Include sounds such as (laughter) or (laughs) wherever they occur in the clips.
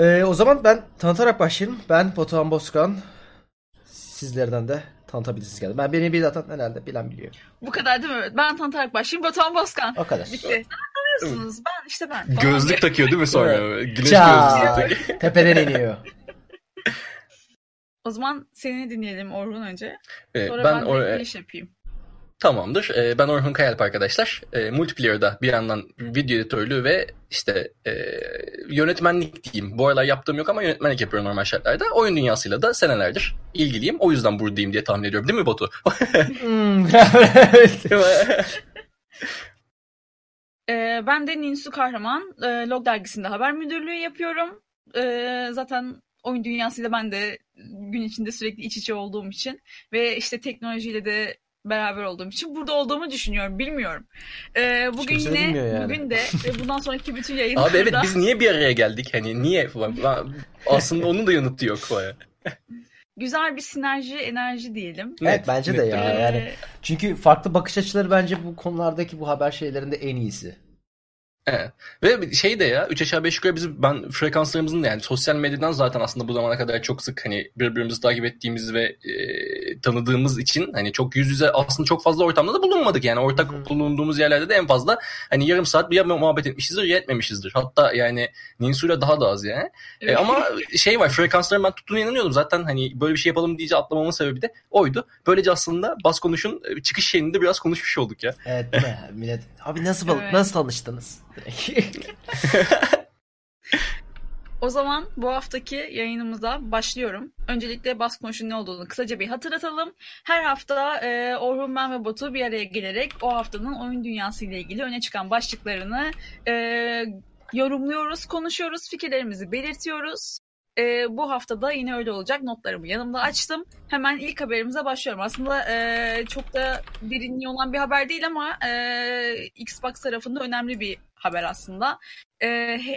Ee, o zaman ben tanıtarak başlayayım. Ben Batuhan Bozkan. Sizlerden de tanıtabilirsiniz geldi. Ben beni bir zaten herhalde bilen biliyor. Bu kadar değil mi? Ben tanıtarak başlayayım. Batuhan Bozkan. O kadar. Bitti. Tanıyorsunuz. Ben işte ben. Falan Gözlük diye. takıyor değil mi sonra? Güneş Ça. gözlüğü takıyor. Tepeden iniyor. O zaman seni dinleyelim Orhun önce. Ee, Sonra ben ben, o, de giriş yapayım. Tamamdır. Ee, ben Orhun Kayalp arkadaşlar. Ee, multiplayer'da bir yandan video editörlüğü ve işte e, yönetmenlik diyeyim. Bu aralar yaptığım yok ama yönetmenlik yapıyorum normal şartlarda. Oyun dünyasıyla da senelerdir ilgiliyim. O yüzden buradayım diye tahmin ediyorum. Değil mi Batu? (laughs) Hmm, evet. (laughs) Ee, ben de Ninsu Kahraman. Log dergisinde haber müdürlüğü yapıyorum. Zaten oyun dünyasıyla ben de gün içinde sürekli iç içe olduğum için ve işte teknolojiyle de beraber olduğum için burada olduğumu düşünüyorum. Bilmiyorum. Ee, bugün de yine yani. bugün de (laughs) ve bundan sonraki bütün (laughs) yayınlarda Abi evet biz niye bir araya geldik? Hani niye falan. Aslında onun da yanıtı yok. Baya. güzel bir sinerji, enerji diyelim. Evet, bence de ya. Ee, yani- Çünkü farklı bakış açıları bence bu konulardaki bu haber şeylerinde en iyisi. Evet. Ve şey de ya 3 aşağı 5 yukarı bizim ben frekanslarımızın da yani sosyal medyadan zaten aslında bu zamana kadar çok sık hani birbirimizi takip ettiğimiz ve e, tanıdığımız için hani çok yüz yüze aslında çok fazla ortamda da bulunmadık yani ortak bulunduğumuz yerlerde de en fazla hani yarım saat bir muhabbet etmişizdir ya etmemişizdir. Hatta yani Ninsu'yla daha da az yani. E, ama (laughs) şey var frekansların ben tuttuğuna inanıyordum. Zaten hani böyle bir şey yapalım diyece atlamamın sebebi de oydu. Böylece aslında Bas Konuş'un e, çıkış şeyini de biraz konuşmuş olduk ya. Evet değil mi? Millet. Abi nasıl Evet. nasıl tanıştınız? O zaman bu haftaki yayınımıza başlıyorum. Öncelikle Bas Konuş'un ne olduğunu kısaca bir hatırlatalım. Her hafta e, Orhun, ben ve Batu bir araya gelerek o haftanın oyun dünyası ile ilgili öne çıkan başlıklarını e, yorumluyoruz, konuşuyoruz, fikirlerimizi belirtiyoruz. E, bu haftada yine öyle olacak. Notlarımı yanımda açtım. Hemen ilk haberimize başlıyorum. Aslında e, çok da derinliği olan bir haber değil ama e, Xbox tarafında önemli bir haber aslında. E,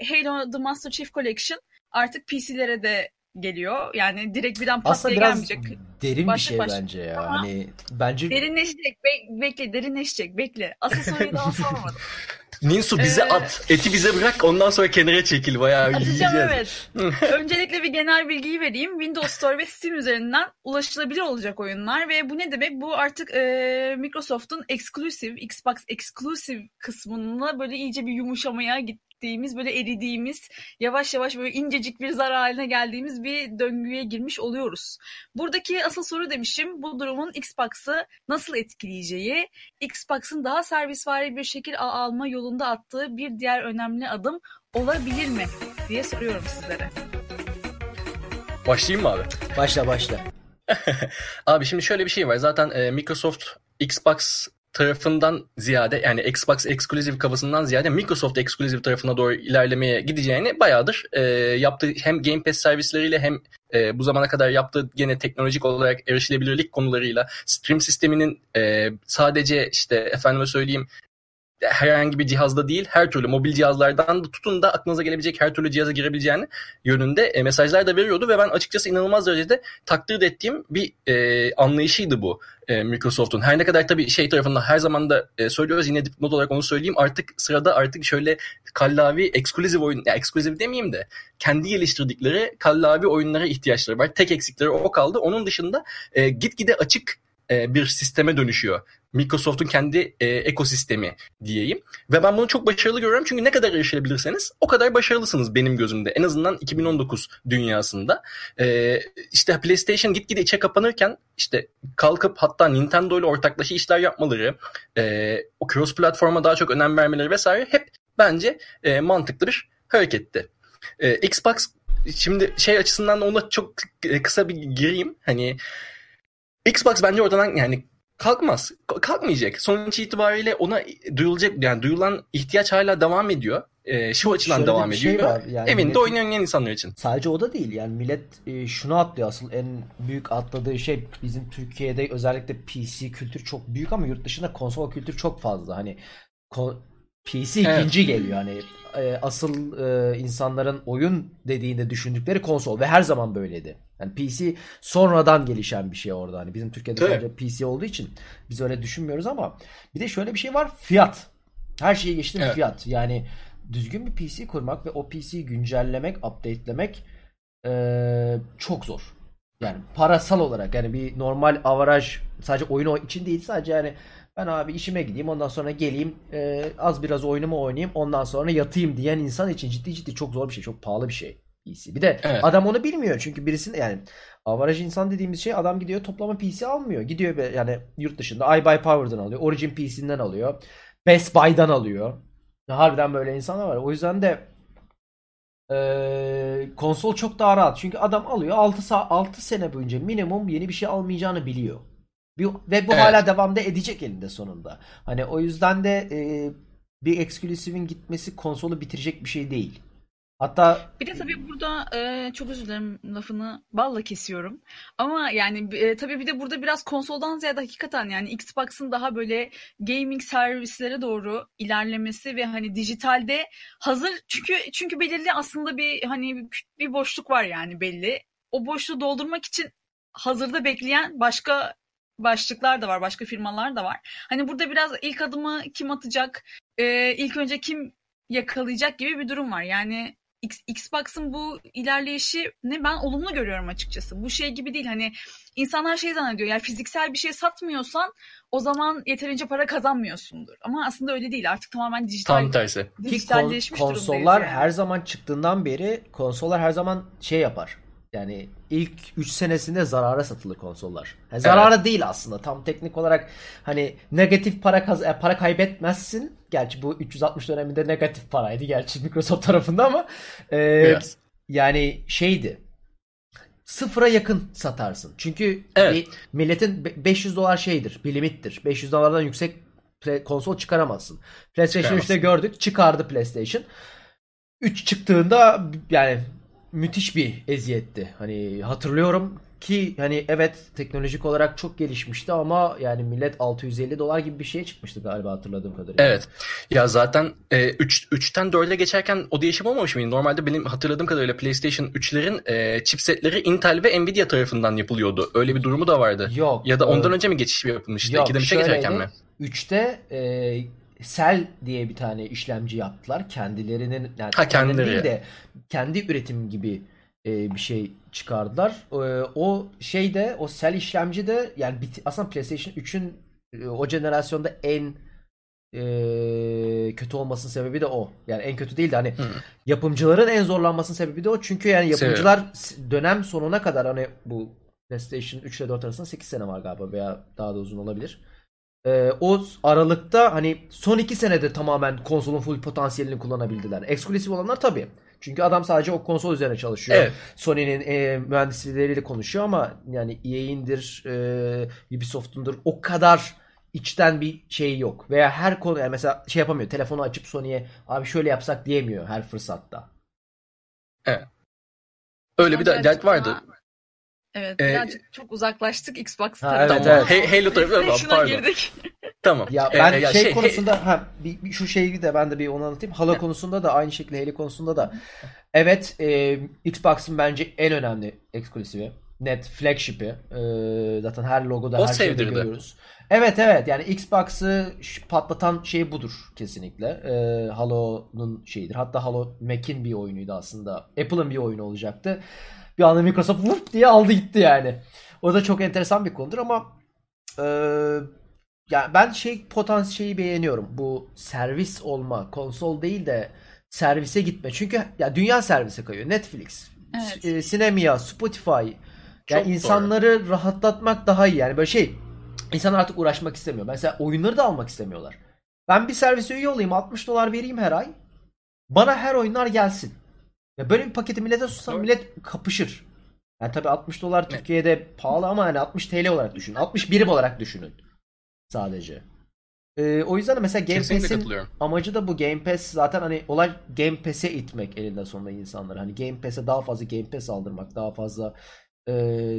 Halo The Master Chief Collection artık PC'lere de geliyor. Yani direkt birden pat diye gelmeyecek. derin bir Başlık şey başlık. bence ya. Ama Hani bence Derinleşecek. Be- bekle derinleşecek. Bekle. Asıl soruyu daha sormadım. (laughs) Ninsu bize Ee, at. Eti bize bırak ondan sonra kenara çekil. Bayağı Atacağım yiyeceğiz. evet. (laughs) Öncelikle bir genel bilgiyi vereyim. Windows Store ve Steam üzerinden ulaşılabilir olacak oyunlar ve bu ne demek? Bu artık e, Microsoft'un exclusive, Xbox exclusive kısmında böyle iyice bir yumuşamaya gittiğimiz, böyle eridiğimiz, yavaş yavaş böyle incecik bir zar haline geldiğimiz bir döngüye girmiş oluyoruz. Buradaki asıl soru demişim, bu durumun Xbox'ı nasıl etkileyeceği, Xbox'ın daha servisvari bir şekil al- alma yolunda attığı bir diğer önemli adım olabilir mi diye soruyorum sizlere. Başlayayım mı abi? başla başla. (laughs) Abi şimdi şöyle bir şey var. Zaten e, Microsoft Xbox tarafından ziyade yani Xbox Exclusive kafasından ziyade Microsoft Exclusive tarafına doğru ilerlemeye gideceğini bayağıdır e, yaptığı hem Game Pass servisleriyle hem e, bu zamana kadar yaptığı gene teknolojik olarak erişilebilirlik konularıyla stream sisteminin e, sadece işte efendime söyleyeyim herhangi bir cihazda değil her türlü mobil cihazlardan da tutun da aklınıza gelebilecek her türlü cihaza girebileceğini yönünde e, mesajlar da veriyordu ve ben açıkçası inanılmaz derecede takdir ettiğim bir e, anlayışıydı bu e, Microsoft'un. Her ne kadar tabii şey tarafında her zaman da e, söylüyoruz yine dipnot olarak onu söyleyeyim artık sırada artık şöyle kallavi ekskluziv oyun ya ekskluziv demeyeyim de kendi geliştirdikleri kallavi oyunlara ihtiyaçları var. Tek eksikleri o kaldı. Onun dışında e, gitgide açık e, bir sisteme dönüşüyor. Microsoft'un kendi e, ekosistemi diyeyim. Ve ben bunu çok başarılı görüyorum çünkü ne kadar erişilebilirseniz o kadar başarılısınız benim gözümde. En azından 2019 dünyasında. E, işte PlayStation gitgide içe kapanırken işte kalkıp hatta Nintendo ile ortaklaşa işler yapmaları, e, o cross platforma daha çok önem vermeleri vesaire hep bence e, mantıklı bir hareketti. E, Xbox şimdi şey açısından da ona çok e, kısa bir gireyim. Hani Xbox bence oradan yani kalkmaz. Kalkmayacak. Sonuç itibariyle ona duyulacak yani duyulan ihtiyaç hala devam ediyor. Ee, şu açıdan Şöyle de devam şey ediyor. var, yani Evinde oynayan insanlar için. Sadece o da değil yani millet e, şunu atlıyor asıl en büyük atladığı şey bizim Türkiye'de özellikle PC kültür çok büyük ama yurt dışında konsol kültür çok fazla hani PC Evet. ikinci geliyor hani e, asıl e, insanların oyun dediğinde düşündükleri konsol ve her zaman böyleydi. Yani PC sonradan gelişen bir şey orada hani bizim Türkiye'de Tabii. sadece PC olduğu için biz öyle düşünmüyoruz ama bir de şöyle bir şey var fiyat. Her şeyi geçtim Evet. fiyat. Yani düzgün bir PC kurmak ve o PC'yi güncellemek, updatelemek ee, çok zor. Yani parasal olarak yani bir normal avaraj sadece oyun için değil sadece yani ben abi işime gideyim ondan sonra geleyim e, az biraz oyunumu oynayayım ondan sonra yatayım diyen insan için ciddi ciddi çok zor bir şey çok pahalı bir şey PC. Bir de evet. adam onu bilmiyor çünkü birisinin yani avaraj insan dediğimiz şey adam gidiyor toplama PC almıyor. Gidiyor yani yurt dışında iBuyPower'dan alıyor. Origin PC'den alıyor. Best Buy'dan alıyor. Harbiden böyle insanlar var. O yüzden de ee, konsol çok daha rahat. Çünkü adam alıyor 6 saat 6 sene boyunca minimum yeni bir şey almayacağını biliyor. Bir, ve bu evet. hala devamda edecek elinde sonunda. Hani o yüzden de e, bir eksklusivin gitmesi konsolu bitirecek bir şey değil. Hatta bir de tabii burada e, çok özür dilerim lafını balla kesiyorum. Ama yani e, tabii bir de burada biraz konsoldan ziyade hakikaten yani Xbox'ın daha böyle gaming servislere doğru ilerlemesi ve hani dijitalde hazır çünkü çünkü belirli aslında bir hani bir boşluk var yani belli. O boşluğu doldurmak için hazırda bekleyen başka başlıklar da var, başka firmalar da var. Hani burada biraz ilk adımı kim atacak, e, ilk önce kim yakalayacak gibi bir durum var. Yani Xbox'ın bu ilerleyişi ne ben olumlu görüyorum açıkçası. Bu şey gibi değil hani insanlar şey zannediyor yani fiziksel bir şey satmıyorsan o zaman yeterince para kazanmıyorsundur. Ama aslında öyle değil artık tamamen dijital. Tam tersi. Dijitalleşmiş Ki kon- konsollar yani. her zaman çıktığından beri konsollar her zaman şey yapar. Yani ilk 3 senesinde zarara satılır konsollar. Yani zarara evet. değil aslında. Tam teknik olarak hani negatif para kaz e, para kaybetmezsin. Gerçi bu 360 döneminde negatif paraydı gerçi Microsoft tarafında ama e, yes. yani şeydi. Sıfıra yakın satarsın. Çünkü evet. milletin 500 dolar şeydir, bir limittir. 500 dolardan yüksek konsol çıkaramazsın. PlayStation 3'te gördük, çıkardı PlayStation. 3 çıktığında yani müthiş bir eziyetti. Hani hatırlıyorum ki hani evet teknolojik olarak çok gelişmişti ama yani millet 650 dolar gibi bir şeye çıkmıştı galiba hatırladığım kadarıyla. Evet. Ya zaten e, 3 3'ten 4'e geçerken o değişim olmamış mıydı? Normalde benim hatırladığım kadarıyla PlayStation 3'lerin e, chipsetleri Intel ve Nvidia tarafından yapılıyordu. Öyle bir durumu da vardı. Yok. Ya da ondan e, önce mi geçiş yapılmıştı? Yok, 2'den 3'e geçerken mi? 3'te e, Cell diye bir tane işlemci yaptılar. Kendilerinin yani ha, kendileri. değil de kendi üretim gibi e, bir şey çıkardılar. E, o şey de o Cell işlemci de yani bit, aslında PlayStation 3'ün e, o jenerasyonda en e, kötü olmasının sebebi de o. Yani en kötü değil de hani Hı. yapımcıların en zorlanmasının sebebi de o. Çünkü yani yapımcılar Seviyorum. dönem sonuna kadar hani bu PlayStation 3 ile 4 arasında 8 sene var galiba veya daha da uzun olabilir e, o aralıkta hani son iki senede tamamen konsolun full potansiyelini kullanabildiler. Eksklusif olanlar tabii. Çünkü adam sadece o konsol üzerine çalışıyor. Evet. Sony'nin e, mühendisleriyle konuşuyor ama yani EA'indir, e, Ubisoft'undur o kadar içten bir şey yok. Veya her konu yani mesela şey yapamıyor. Telefonu açıp Sony'ye abi şöyle yapsak diyemiyor her fırsatta. Evet. Öyle bir dert vardı. Evet ee, birazcık çok uzaklaştık Xbox ha, evet, evet. Halo tarafı pardon. girdik. tamam. Ya ben ee, şey, şey konusunda ha bir, bir, şu şeyi de ben de bir onu anlatayım. Halo konusunda da aynı şekilde Halo konusunda da evet e, Xbox'ın bence en önemli eksklusivi. Net flagship'i. E, zaten her logoda o her şeyde görüyoruz. Evet evet yani Xbox'ı patlatan şey budur kesinlikle. E, Halo'nun şeyidir. Hatta Halo Mac'in bir oyunuydu aslında. Apple'ın bir oyunu olacaktı bir anda Microsoft vup diye aldı gitti yani. O da çok enteresan bir konudur ama e, yani ben şey potansiyeli beğeniyorum. Bu servis olma, konsol değil de servise gitme. Çünkü ya dünya servise kayıyor. Netflix, evet. e, Sinemia, Spotify. Yani çok insanları doğru. rahatlatmak daha iyi. Yani böyle şey insanlar artık uğraşmak istemiyor. Mesela oyunları da almak istemiyorlar. Ben bir servise üye olayım 60 dolar vereyim her ay. Bana her oyunlar gelsin. Ya böyle bir paketi millete sunsam millet kapışır. Yani tabii 60 dolar Türkiye'de evet. pahalı ama hani 60 TL olarak düşünün. 60 birim olarak düşünün. Sadece. Ee, o yüzden de mesela Game Pass'in amacı da bu. Game Pass zaten hani olay Game Pass'e itmek elinde sonunda insanları. Hani Game Pass'e daha fazla Game Pass aldırmak, daha fazla e,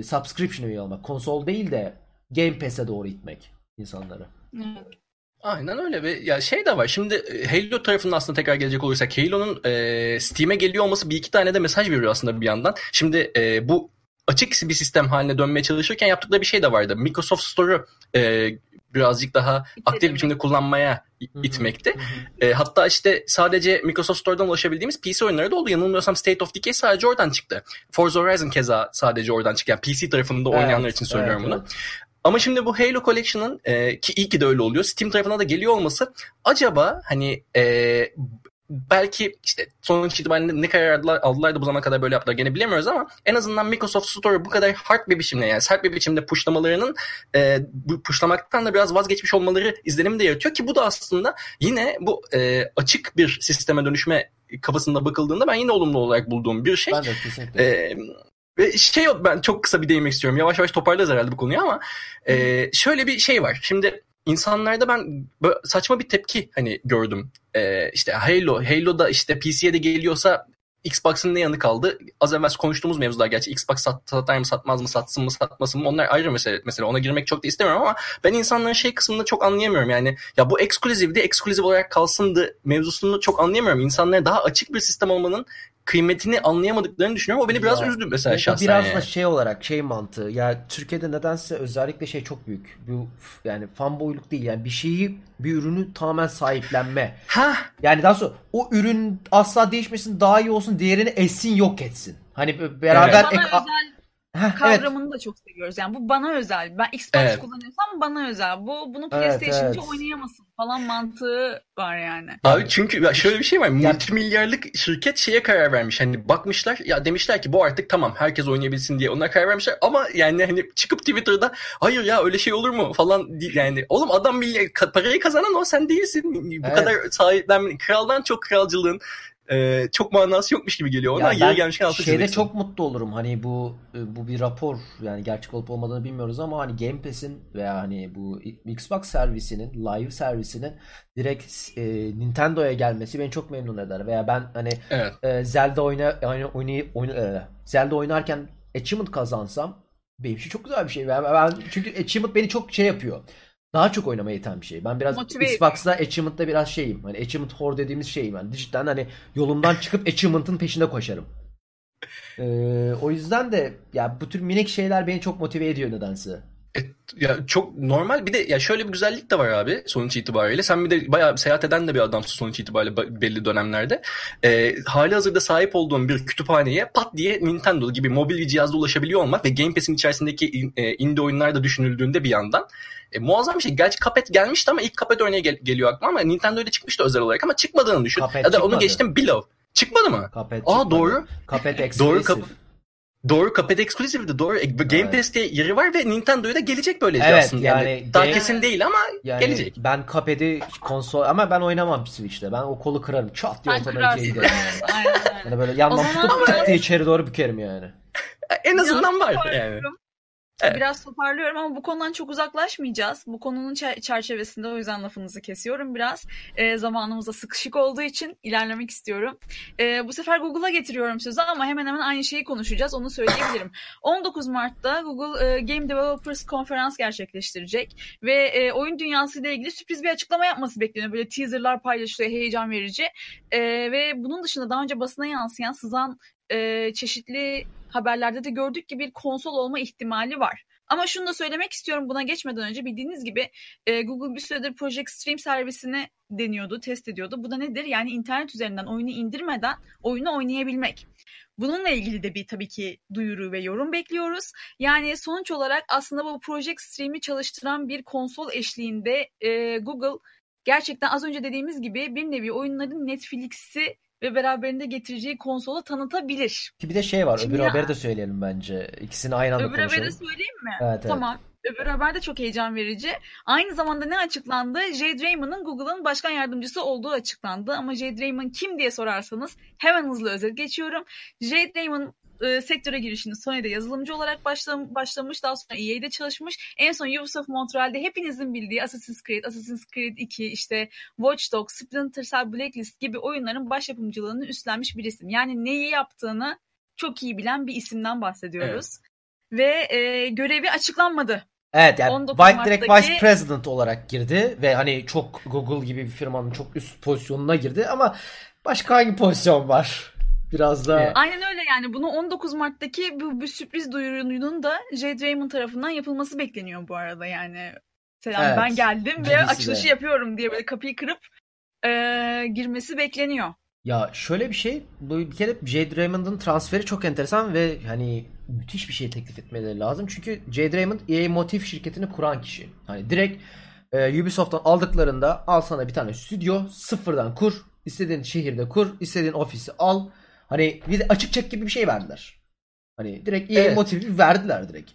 subscription üye almak. Konsol değil de Game Pass'e doğru itmek insanları. Evet. Aynen öyle ve ya şey de var. Şimdi e, Halo tarafından aslında tekrar gelecek olursak Halo'nun e, Steam'e geliyor olması bir iki tane de mesaj veriyor aslında bir yandan. Şimdi e, bu açık bir sistem haline dönmeye çalışırken yaptıkları bir şey de vardı. Microsoft Store'u e, birazcık daha aktif bir biçimde kullanmaya itmekti. E, hatta işte sadece Microsoft Store'dan ulaşabildiğimiz PC oyunları da oldu. Yanılmıyorsam State of Decay sadece oradan çıktı. Forza Horizon keza sadece oradan çıktı. Yani PC tarafında oynayanlar evet, için söylüyorum evet, bunu. Ama şimdi bu Halo Collection'ın e, ki iyi ki de öyle oluyor. Steam tarafına da geliyor olması acaba hani e, belki işte sonuç itibariyle ne karar aldılar, aldılar da bu zamana kadar böyle yaptılar gene bilemiyoruz ama en azından Microsoft Store bu kadar hard bir biçimde yani sert bir biçimde pushlamalarının e, bu pushlamaktan da biraz vazgeçmiş olmaları izlenimi de yaratıyor ki bu da aslında yine bu e, açık bir sisteme dönüşme kafasında bakıldığında ben yine olumlu olarak bulduğum bir şey. Ben de kesinlikle. E, ve şey ben çok kısa bir değinmek istiyorum. Yavaş yavaş toparlarız herhalde bu konuyu ama e, şöyle bir şey var. Şimdi insanlarda ben saçma bir tepki hani gördüm. Ee, işte Halo, Halo'da işte PC'ye de geliyorsa Xbox'ın ne yanı kaldı? Az evvel konuştuğumuz mevzular gerçi Xbox sat, satar mı satmaz mı satsın mı satmasın mı onlar ayrı mesele. Mesela ona girmek çok da istemiyorum ama ben insanların şey kısmını çok anlayamıyorum. Yani ya bu ekskluzivdi ekskluzif olarak kalsındı mevzusunu çok anlayamıyorum. İnsanlara daha açık bir sistem olmanın kıymetini anlayamadıklarını düşünüyorum. O beni biraz ya, üzdü mesela şahsen. Biraz yani. da şey olarak şey mantığı. Ya Türkiye'de nedense özellikle şey çok büyük. Bu yani fanboyluk değil yani bir şeyi bir ürünü tamamen sahiplenme. Ha. Yani daha sonra o ürün asla değişmesin daha iyi olsun diğerini etsin yok etsin. Hani beraber evet. ek, özel Heh, kavramını evet. da çok seviyoruz. Yani bu bana özel. Ben Xbox evet. kullanıyorsam bana özel. Bu bunu PlayStation'cı evet, evet. oynayamasın falan mantığı var yani. Abi çünkü şöyle bir şey var. Multimilyarlık şirket şeye karar vermiş. Hani bakmışlar ya demişler ki bu artık tamam herkes oynayabilsin diye onlar karar vermişler ama yani hani çıkıp Twitter'da hayır ya öyle şey olur mu falan yani oğlum adam milyar parayı kazanan o sen değilsin. Bu evet. kadar sahiplen kraldan çok kralcılığın e, çok manası yokmuş gibi geliyor ona. Yani Yeri gelmişken altı Şeyde çok mutlu olurum. Hani bu e, bu bir rapor yani gerçek olup olmadığını bilmiyoruz ama hani Game Pass'in veya hani bu Xbox servisinin, live servisinin direkt e, Nintendo'ya gelmesi beni çok memnun eder. Veya ben hani evet. e, Zelda oyna yani oynay, oyna, e, Zelda oynarken achievement kazansam benim için çok güzel bir şey. Ben, ben çünkü achievement beni çok şey yapıyor daha çok oynamaya iten bir şey. Ben biraz Motive Xbox'ta achievement'ta biraz şeyim. Hani achievement whore dediğimiz şeyim. Yani cidden hani yolumdan çıkıp achievement'ın peşinde koşarım. Ee, o yüzden de ya bu tür minik şeyler beni çok motive ediyor nedense. Ya çok normal bir de ya şöyle bir güzellik de var abi sonuç itibariyle. Sen bir de bayağı seyahat eden de bir adamsın sonuç itibariyle belli dönemlerde. E, hali hazırda sahip olduğun bir kütüphaneye pat diye Nintendo gibi mobil bir cihazda ulaşabiliyor olmak ve Game Pass'in içerisindeki e, indie oyunlar da düşünüldüğünde bir yandan e, muazzam bir şey. Gerçi Cuphead gelmişti ama ilk Cuphead örneği gel- geliyor aklıma ama Nintendo'da çıkmıştı özel olarak ama çıkmadığını düşün. Cuphead ya da çıkmadı. onu geçtim Below. Çıkmadı mı? Cuphead Aa çıkmadı. doğru. Cuphead Exclusive. Doğru, Cup- Doğru Cuphead Exclusive'di doğru. E, Game evet. Pass'te yeri var ve Nintendo'ya da gelecek böylece evet, aslında. Yani, yani daha game, kesin değil ama yani gelecek. Ben Cuphead'i konsol ama ben oynamam Switch'te. Ben o kolu kırarım. Çat diye ortadan ikiye (laughs) giderim yani. aynen, aynen. Yani böyle yandan tutup tık diye içeri doğru bükerim yani. En azından var yani. Evet. Biraz toparlıyorum ama bu konudan çok uzaklaşmayacağız. Bu konunun çerçevesinde o yüzden lafınızı kesiyorum biraz. E, zamanımızda sıkışık olduğu için ilerlemek istiyorum. E, bu sefer Google'a getiriyorum sözü ama hemen hemen aynı şeyi konuşacağız. Onu söyleyebilirim. (laughs) 19 Mart'ta Google e, Game Developers Konferans gerçekleştirecek ve e, oyun dünyası ile ilgili sürpriz bir açıklama yapması bekleniyor. Böyle teaserlar paylaşılıyor, heyecan verici. E, ve bunun dışında daha önce basına yansıyan, sızan e, çeşitli haberlerde de gördük ki bir konsol olma ihtimali var. Ama şunu da söylemek istiyorum buna geçmeden önce bildiğiniz gibi e, Google bir süredir Project Stream servisini deniyordu, test ediyordu. Bu da nedir? Yani internet üzerinden oyunu indirmeden oyunu oynayabilmek. Bununla ilgili de bir tabii ki duyuru ve yorum bekliyoruz. Yani sonuç olarak aslında bu Project Stream'i çalıştıran bir konsol eşliğinde e, Google gerçekten az önce dediğimiz gibi bir nevi oyunların Netflix'i ve beraberinde getireceği konsolu tanıtabilir. Ki bir de şey var. Şimdi öbür ya, haberi de söyleyelim bence. İkisini aynı anda öbür konuşalım. Öbür haberi söyleyeyim mi? Evet, tamam. Evet. Öbür haber de çok heyecan verici. Aynı zamanda ne açıklandı? Jade Raymond'ın Google'ın başkan yardımcısı olduğu açıklandı. Ama Jade Raymond kim diye sorarsanız hemen hızlı özet geçiyorum. Jade Raymond e, sektöre girişini Sony'de yazılımcı olarak başlam başlamış. Daha sonra EA'de çalışmış. En son Ubisoft Montreal'de hepinizin bildiği Assassin's Creed, Assassin's Creed 2, işte Watch Dogs, Splinter Cell, Blacklist gibi oyunların baş yapımcılığını üstlenmiş bir isim. Yani neyi yaptığını çok iyi bilen bir isimden bahsediyoruz. Evet. Ve e, görevi açıklanmadı. Evet yani White direkt Vice President olarak girdi ve hani çok Google gibi bir firmanın çok üst pozisyonuna girdi ama başka hangi pozisyon var? Biraz da Aynen öyle yani. Bunu 19 Mart'taki bu, bu sürpriz duyurunun da Jade Raymond tarafından yapılması bekleniyor bu arada yani. Selam Evet. ben geldim ve GDC'de. açılışı yapıyorum diye böyle kapıyı kırıp e, girmesi bekleniyor. Ya şöyle bir şey, bu bir kere Jade Raymond'ın transferi çok enteresan ve hani müthiş bir şey teklif etmeleri lazım. Çünkü Jade Raymond EA Motive şirketini kuran kişi. Hani direkt e, Ubisoft'tan aldıklarında al sana bir tane stüdyo, sıfırdan kur, istediğin şehirde kur, istediğin ofisi al. Hani bir de açık çek gibi bir şey verdiler. Hani direkt EA Evet. Motive'i verdiler direkt.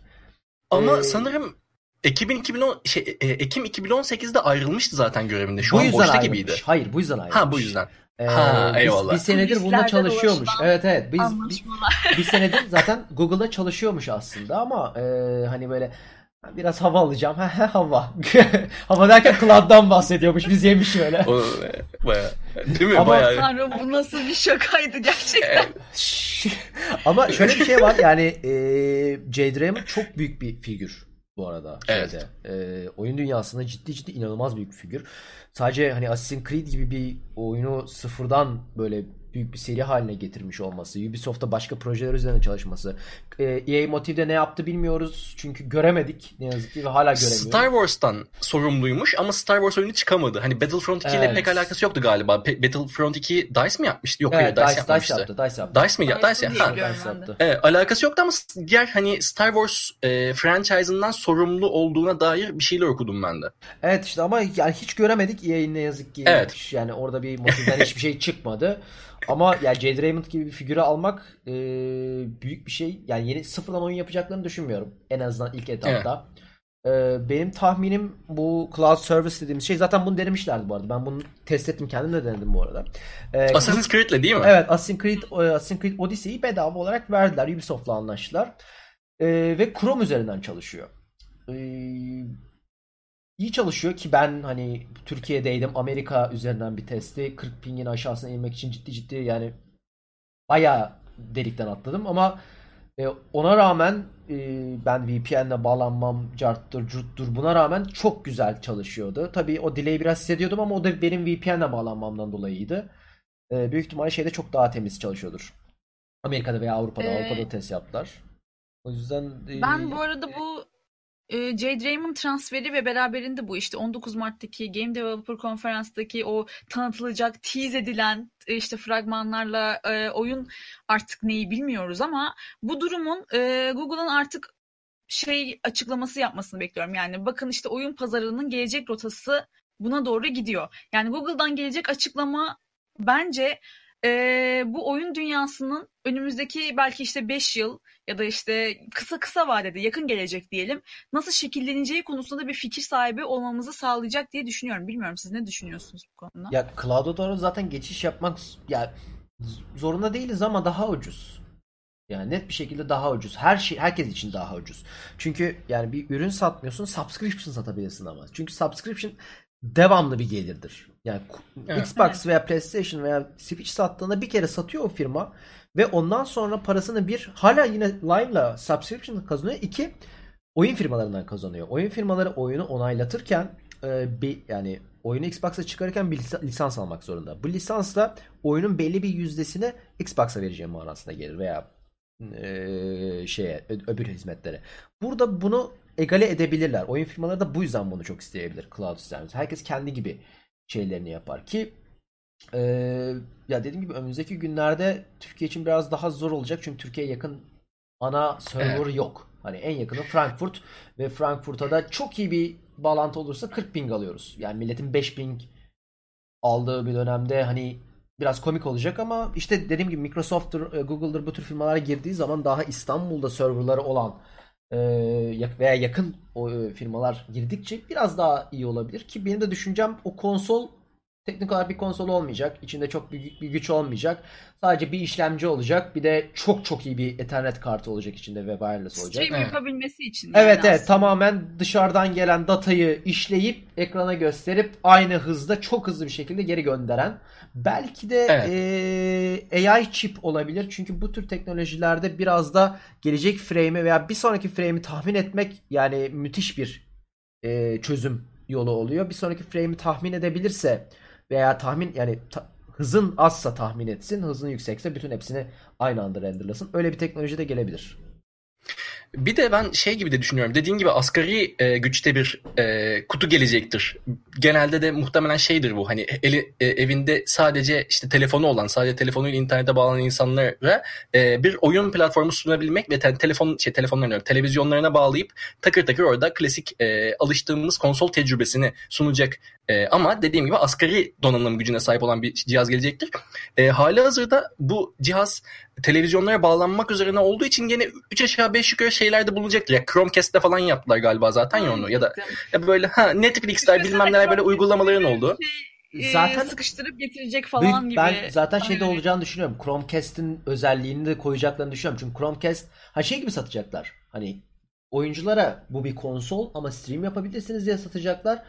Ama Ee, sanırım Ekim 2010 şey e, Ekim 2018'de ayrılmıştı zaten görevinde. Şu bu an yüzden boşta ayrılmış. gibiydi. Hayır bu yüzden ayrılmış. Ha bu yüzden. Ee, Ha, biz- eyvallah. Bir, senedir Kulislerde çalışıyormuş. Evet evet. Biz, Anlaşmalar. bir senedir zaten Google'da çalışıyormuş aslında ama e, hani böyle biraz hava alacağım. (laughs) hava. (laughs) hava derken cloud'dan bahsediyormuş. Biz yemiş öyle. O e, bayağı değil mi? Ama- bayağı. Tanrım bu nasıl bir şakaydı gerçekten. (laughs) ama şöyle bir şey var yani e, Jade Raymond çok büyük bir figür bu arada. Evet. şeyde. E, oyun dünyasında ciddi ciddi inanılmaz büyük bir figür. Sadece hani Assassin's Creed gibi bir oyunu sıfırdan böyle büyük bir seri haline getirmiş olması, Ubisoft'ta başka projeler üzerine çalışması. E, EA Motive'de ne yaptı bilmiyoruz çünkü göremedik ne yazık ki ve hala göremiyoruz. Star Wars'tan sorumluymuş ama Star Wars oyunu çıkamadı. Hani Battlefront 2 ile Evet. pek alakası yoktu galiba. Pe- Battlefront 2 DICE mi yapmıştı? Yok Evet, hayır DICE, Dice, Dice yapmıştı. yaptı. Dice yaptı. DICE mi? ya? Dice'ı DICE ya. Ha. Dice yaptı. Evet, alakası yoktu ama diğer hani Star Wars e, franchise'ından sorumlu olduğuna dair bir şeyler okudum ben de. Evet işte ama yani hiç göremedik EA'in ne yazık ki. Evet. Yani orada bir motivden hiçbir şey çıkmadı. (laughs) Ama ya Jade Raymond gibi bir figürü almak e, büyük bir şey. Yani yeni sıfırdan oyun yapacaklarını düşünmüyorum. En azından ilk etapta. E, benim tahminim bu cloud service dediğimiz şey zaten bunu denemişlerdi bu arada. Ben bunu test ettim kendim de denedim bu arada. E, Assassin's Creed'le değil mi? Evet Assassin's Creed, e, Assassin's Creed Odyssey'i bedava olarak verdiler. Ubisoft'la anlaştılar. E, ve Chrome üzerinden çalışıyor. E, iyi çalışıyor ki ben hani Türkiye'deydim. Amerika üzerinden bir testi. 40 pingin aşağısına inmek için ciddi ciddi yani bayağı delikten atladım ama e, ona rağmen e, ben VPN'le bağlanmam, carttır, curttur buna rağmen çok güzel çalışıyordu. Tabii o delay'i biraz hissediyordum ama o da benim VPN'le bağlanmamdan dolayıydı. E, büyük ihtimalle şeyde çok daha temiz çalışıyordur. Amerika'da veya Avrupa'da. Ee, Avrupa'da test yaptılar. O yüzden e, Ben bu arada bu Jade Raymond transferi ve beraberinde bu işte 19 Mart'taki Game Developer Konferans'taki o tanıtılacak, tease edilen e, işte fragmanlarla e, oyun artık neyi bilmiyoruz ama bu durumun e, Google'ın artık şey açıklaması yapmasını bekliyorum. Yani bakın işte oyun pazarının gelecek rotası buna doğru gidiyor. Yani Google'dan gelecek açıklama bence e, bu oyun dünyasının önümüzdeki belki işte 5 yıl ya da işte kısa kısa vadede yakın gelecek diyelim nasıl şekilleneceği konusunda bir fikir sahibi olmamızı sağlayacak diye düşünüyorum. Bilmiyorum siz ne düşünüyorsunuz bu konuda? Ya cloud'a doğru zaten geçiş yapmak ya zorunda değiliz ama daha ucuz. Yani net bir şekilde daha ucuz. Her şey herkes için daha ucuz. Çünkü yani bir ürün satmıyorsun, subscription satabilirsin ama. Çünkü subscription devamlı bir gelirdir. Yani Evet. Xbox veya PlayStation veya Switch sattığında bir kere satıyor o firma ve ondan sonra parasını bir hala yine Live'la subscription kazanıyor. İki oyun firmalarından kazanıyor. Oyun firmaları oyunu onaylatırken e, bir yani oyunu Xbox'a çıkarırken bir lisa- lisans almak zorunda. Bu lisansla oyunun belli bir yüzdesini Xbox'a vereceğim manasına gelir veya e, şeye ö- öbür hizmetlere. Burada bunu egale edebilirler. Oyun firmaları da bu yüzden bunu çok isteyebilir cloud service. Herkes kendi gibi şeylerini yapar ki e, ya dediğim gibi önümüzdeki günlerde Türkiye için biraz daha zor olacak çünkü Türkiye'ye yakın ana server yok. Hani en yakını Frankfurt ve Frankfurt'a da çok iyi bir bağlantı olursa 40 ping alıyoruz. Yani milletin 5 ping aldığı bir dönemde hani biraz komik olacak ama işte dediğim gibi Microsoft'tur, Google'dır bu tür firmalara girdiği zaman daha İstanbul'da serverları olan veya yakın e, firmalar girdikçe biraz daha iyi olabilir ki benim de düşüncem o konsol teknik olarak bir konsol olmayacak. İçinde çok büyük bir güç olmayacak. Sadece bir işlemci olacak. Bir de çok çok iyi bir Ethernet kartı olacak içinde ve wireless olacak. Stream Evet. yapabilmesi için. Evet yani evet aslında. tamamen dışarıdan gelen datayı işleyip ekrana gösterip aynı hızda çok hızlı bir şekilde geri gönderen belki de Evet. eee, AI chip olabilir çünkü bu tür teknolojilerde biraz da gelecek frame'i veya bir sonraki frame'i tahmin etmek yani müthiş bir eee, çözüm yolu oluyor. Bir sonraki frame'i tahmin edebilirse veya tahmin yani ta- hızın azsa tahmin etsin, hızın yüksekse bütün hepsini aynı anda renderlasın. Öyle bir teknoloji de gelebilir. Bir de ben şey gibi de düşünüyorum. Dediğin gibi asgari e, güçte bir e, kutu gelecektir. Genelde de muhtemelen şeydir bu. Hani eli, e, evinde sadece işte telefonu olan, sadece telefonuyla internete bağlanan insanlara e, bir oyun platformu sunabilmek ve te- telefon şey telefonlarına, televizyonlarına bağlayıp takır takır orada klasik e, alıştığımız konsol tecrübesini sunacak. E, ama dediğim gibi asgari donanım gücüne sahip olan bir cihaz gelecektir. E, hali hazırda bu cihaz televizyonlara bağlanmak üzerine olduğu için gene 3 aşağı 5 yukarı şeylerde bulunacaktır. Ya Chromecast'te falan yaptılar galiba zaten ya onu ya da ya böyle ha Netflix'ler bilmem neler böyle uygulamaların oldu. Şey, zaten sıkıştırıp getirecek falan gibi. Ben zaten şeyde Aynen. olacağını düşünüyorum. Chromecast'in özelliğini de koyacaklarını düşünüyorum. Çünkü Chromecast ha şey gibi satacaklar. Hani oyunculara bu bir konsol ama stream yapabilirsiniz diye satacaklar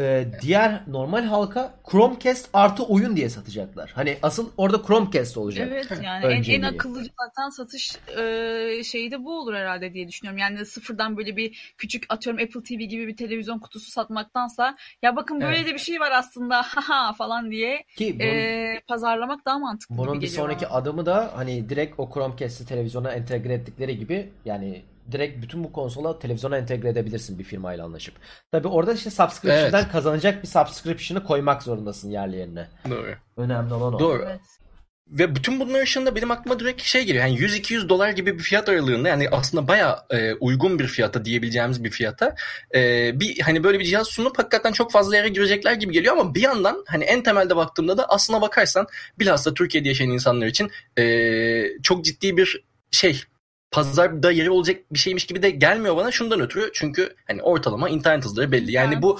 e, diğer normal halka Chromecast artı oyun diye satacaklar. Hani asıl orada Chromecast olacak. Evet yani en, en akıllıca zaten satış e, şeyi de bu olur herhalde diye düşünüyorum. Yani sıfırdan böyle bir küçük atıyorum Apple TV gibi bir televizyon kutusu satmaktansa ya bakın böyle evet. de bir şey var aslında (laughs) haha falan diye Ki bunun, e, pazarlamak daha mantıklı Bunun bir sonraki bana. adımı da hani direkt o Chromecast'i televizyona entegre ettikleri gibi yani direkt bütün bu konsola televizyona entegre edebilirsin bir firmayla anlaşıp. Tabi orada işte subscription'dan evet. kazanacak bir subscription'ı koymak zorundasın yerli yerine. Doğru. Önemli olan o. Doğru. Evet. Ve bütün bunlar ışığında benim aklıma direkt şey geliyor. Yani 100-200 dolar gibi bir fiyat aralığında yani aslında baya e, uygun bir fiyata diyebileceğimiz bir fiyata e, bir hani böyle bir cihaz sunup hakikaten çok fazla yere girecekler gibi geliyor ama bir yandan hani en temelde baktığımda da aslına bakarsan bilhassa Türkiye'de yaşayan insanlar için e, çok ciddi bir şey pazarda yeri olacak bir şeymiş gibi de gelmiyor bana şundan ötürü. Çünkü hani ortalama internet hızları belli. Yani bu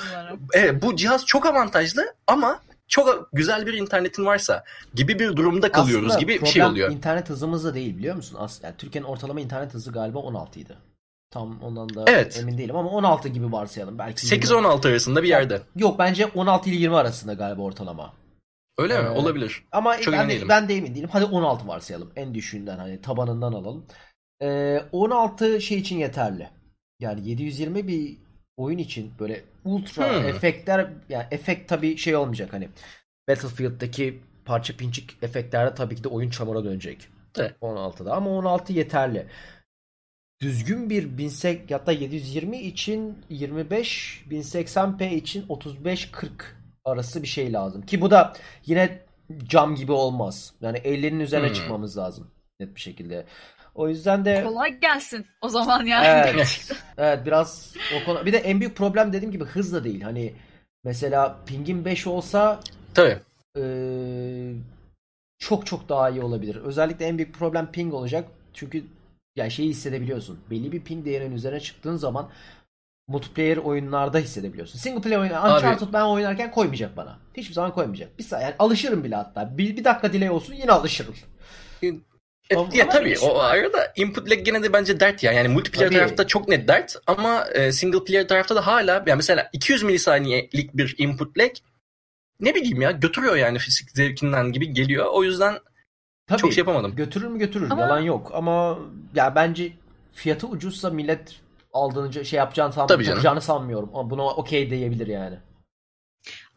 evet, bu cihaz çok avantajlı ama çok güzel bir internetin varsa gibi bir durumda kalıyoruz Aslında gibi bir şey oluyor. internet hızımız da değil biliyor musun? Aslında yani Türkiye'nin ortalama internet hızı galiba 16 idi. Tam ondan da evet. emin değilim ama 16 gibi varsayalım. Belki 8-16 arasında bir yerde. Yok bence 16 ile 20 arasında galiba ortalama. Öyle ee, mi? Olabilir. Ama Çok ben, de, ben de emin değilim. Hadi 16 varsayalım. En düşüğünden hani tabanından alalım. Ee, 16 şey için yeterli. Yani 720 bir oyun için böyle ultra hmm. efektler yani efekt tabii şey olmayacak hani Battlefield'daki parça pinçik efektlerde tabii ki de oyun çamura dönecek. Evet. 16'da ama 16 yeterli. Düzgün bir 1080 hatta 720 için 25 1080p için 35-40 arası bir şey lazım. Ki bu da yine cam gibi olmaz. Yani 50'nin üzerine hmm. çıkmamız lazım net bir şekilde. O yüzden de kolay gelsin o zaman yani. Evet. (laughs) evet biraz o konu. Bir de en büyük problem dediğim gibi hız da değil. Hani mesela pingin 5 olsa tabii. E, çok çok daha iyi olabilir. Özellikle en büyük problem ping olacak. Çünkü yani şeyi hissedebiliyorsun. Belli bir ping değerinin üzerine çıktığın zaman multiplayer oyunlarda hissedebiliyorsun. Single player oyunu Uncharted ben oynarken koymayacak bana. Hiçbir zaman koymayacak. Bir yani alışırım bile hatta. Bir, bir dakika delay olsun yine alışırım. E, ya tabii o arada input lag gene de bence dert ya. Yani multiplayer tabii. tarafta çok net dert ama e, single player tarafta da hala yani mesela 200 milisaniyelik bir input lag ne bileyim ya götürüyor yani fizik zevkinden gibi geliyor. O yüzden tabii, çok şey yapamadım. Götürür mü götürür ama... yalan yok ama ya bence fiyatı ucuzsa millet aldığını şey yapacağını, sanmıyorum. yapacağını sanmıyorum. Ama buna okey diyebilir yani.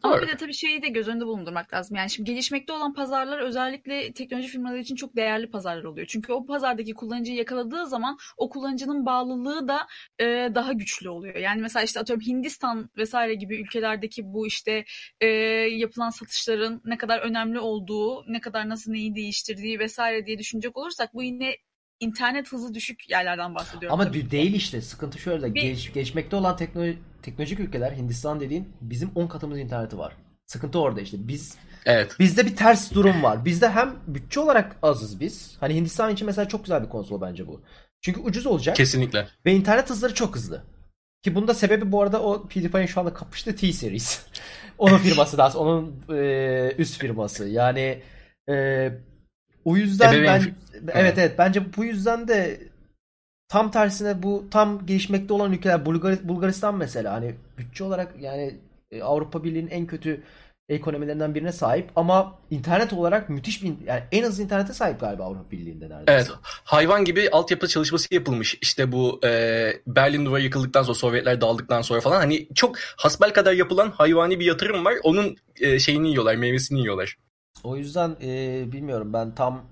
Ama Doğru. bir de tabii şeyi de göz önünde bulundurmak lazım. Yani şimdi gelişmekte olan pazarlar özellikle teknoloji firmaları için çok değerli pazarlar oluyor. Çünkü o pazardaki kullanıcıyı yakaladığı zaman o kullanıcının bağlılığı da e, daha güçlü oluyor. Yani mesela işte atıyorum Hindistan vesaire gibi ülkelerdeki bu işte e, yapılan satışların ne kadar önemli olduğu, ne kadar nasıl neyi değiştirdiği vesaire diye düşünecek olursak bu yine internet hızı düşük yerlerden bahsediyorum. Ama tabii. değil işte. Sıkıntı şöyle. Bir... Geç, geçmekte olan teknoloji, teknolojik ülkeler Hindistan dediğin bizim 10 katımız interneti var. Sıkıntı orada işte. Biz Evet. Bizde bir ters durum var. Bizde hem bütçe olarak azız biz. Hani Hindistan için mesela çok güzel bir konsol bence bu. Çünkü ucuz olacak. Kesinlikle. Ve internet hızları çok hızlı. Ki bunda sebebi bu arada o PewDiePie'nin şu anda kapıştığı T-Series. (laughs) onun firması daha onun e, üst firması. Yani e, o yüzden Ebeveyn... ben evet evet bence bu yüzden de tam tersine bu tam gelişmekte olan ülkeler Bulgar Bulgaristan mesela hani bütçe olarak yani e, Avrupa Birliği'nin en kötü ekonomilerinden birine sahip ama internet olarak müthiş bir yani en az internete sahip galiba Avrupa Birliği'nde neredeyse. Evet. Hayvan gibi altyapı çalışması yapılmış. İşte bu e, Berlin Duvarı yıkıldıktan sonra Sovyetler dağıldıktan sonra falan hani çok hasbel kadar yapılan hayvani bir yatırım var. Onun e, şeyini yiyorlar, meyvesini yiyorlar. O yüzden e, bilmiyorum ben tam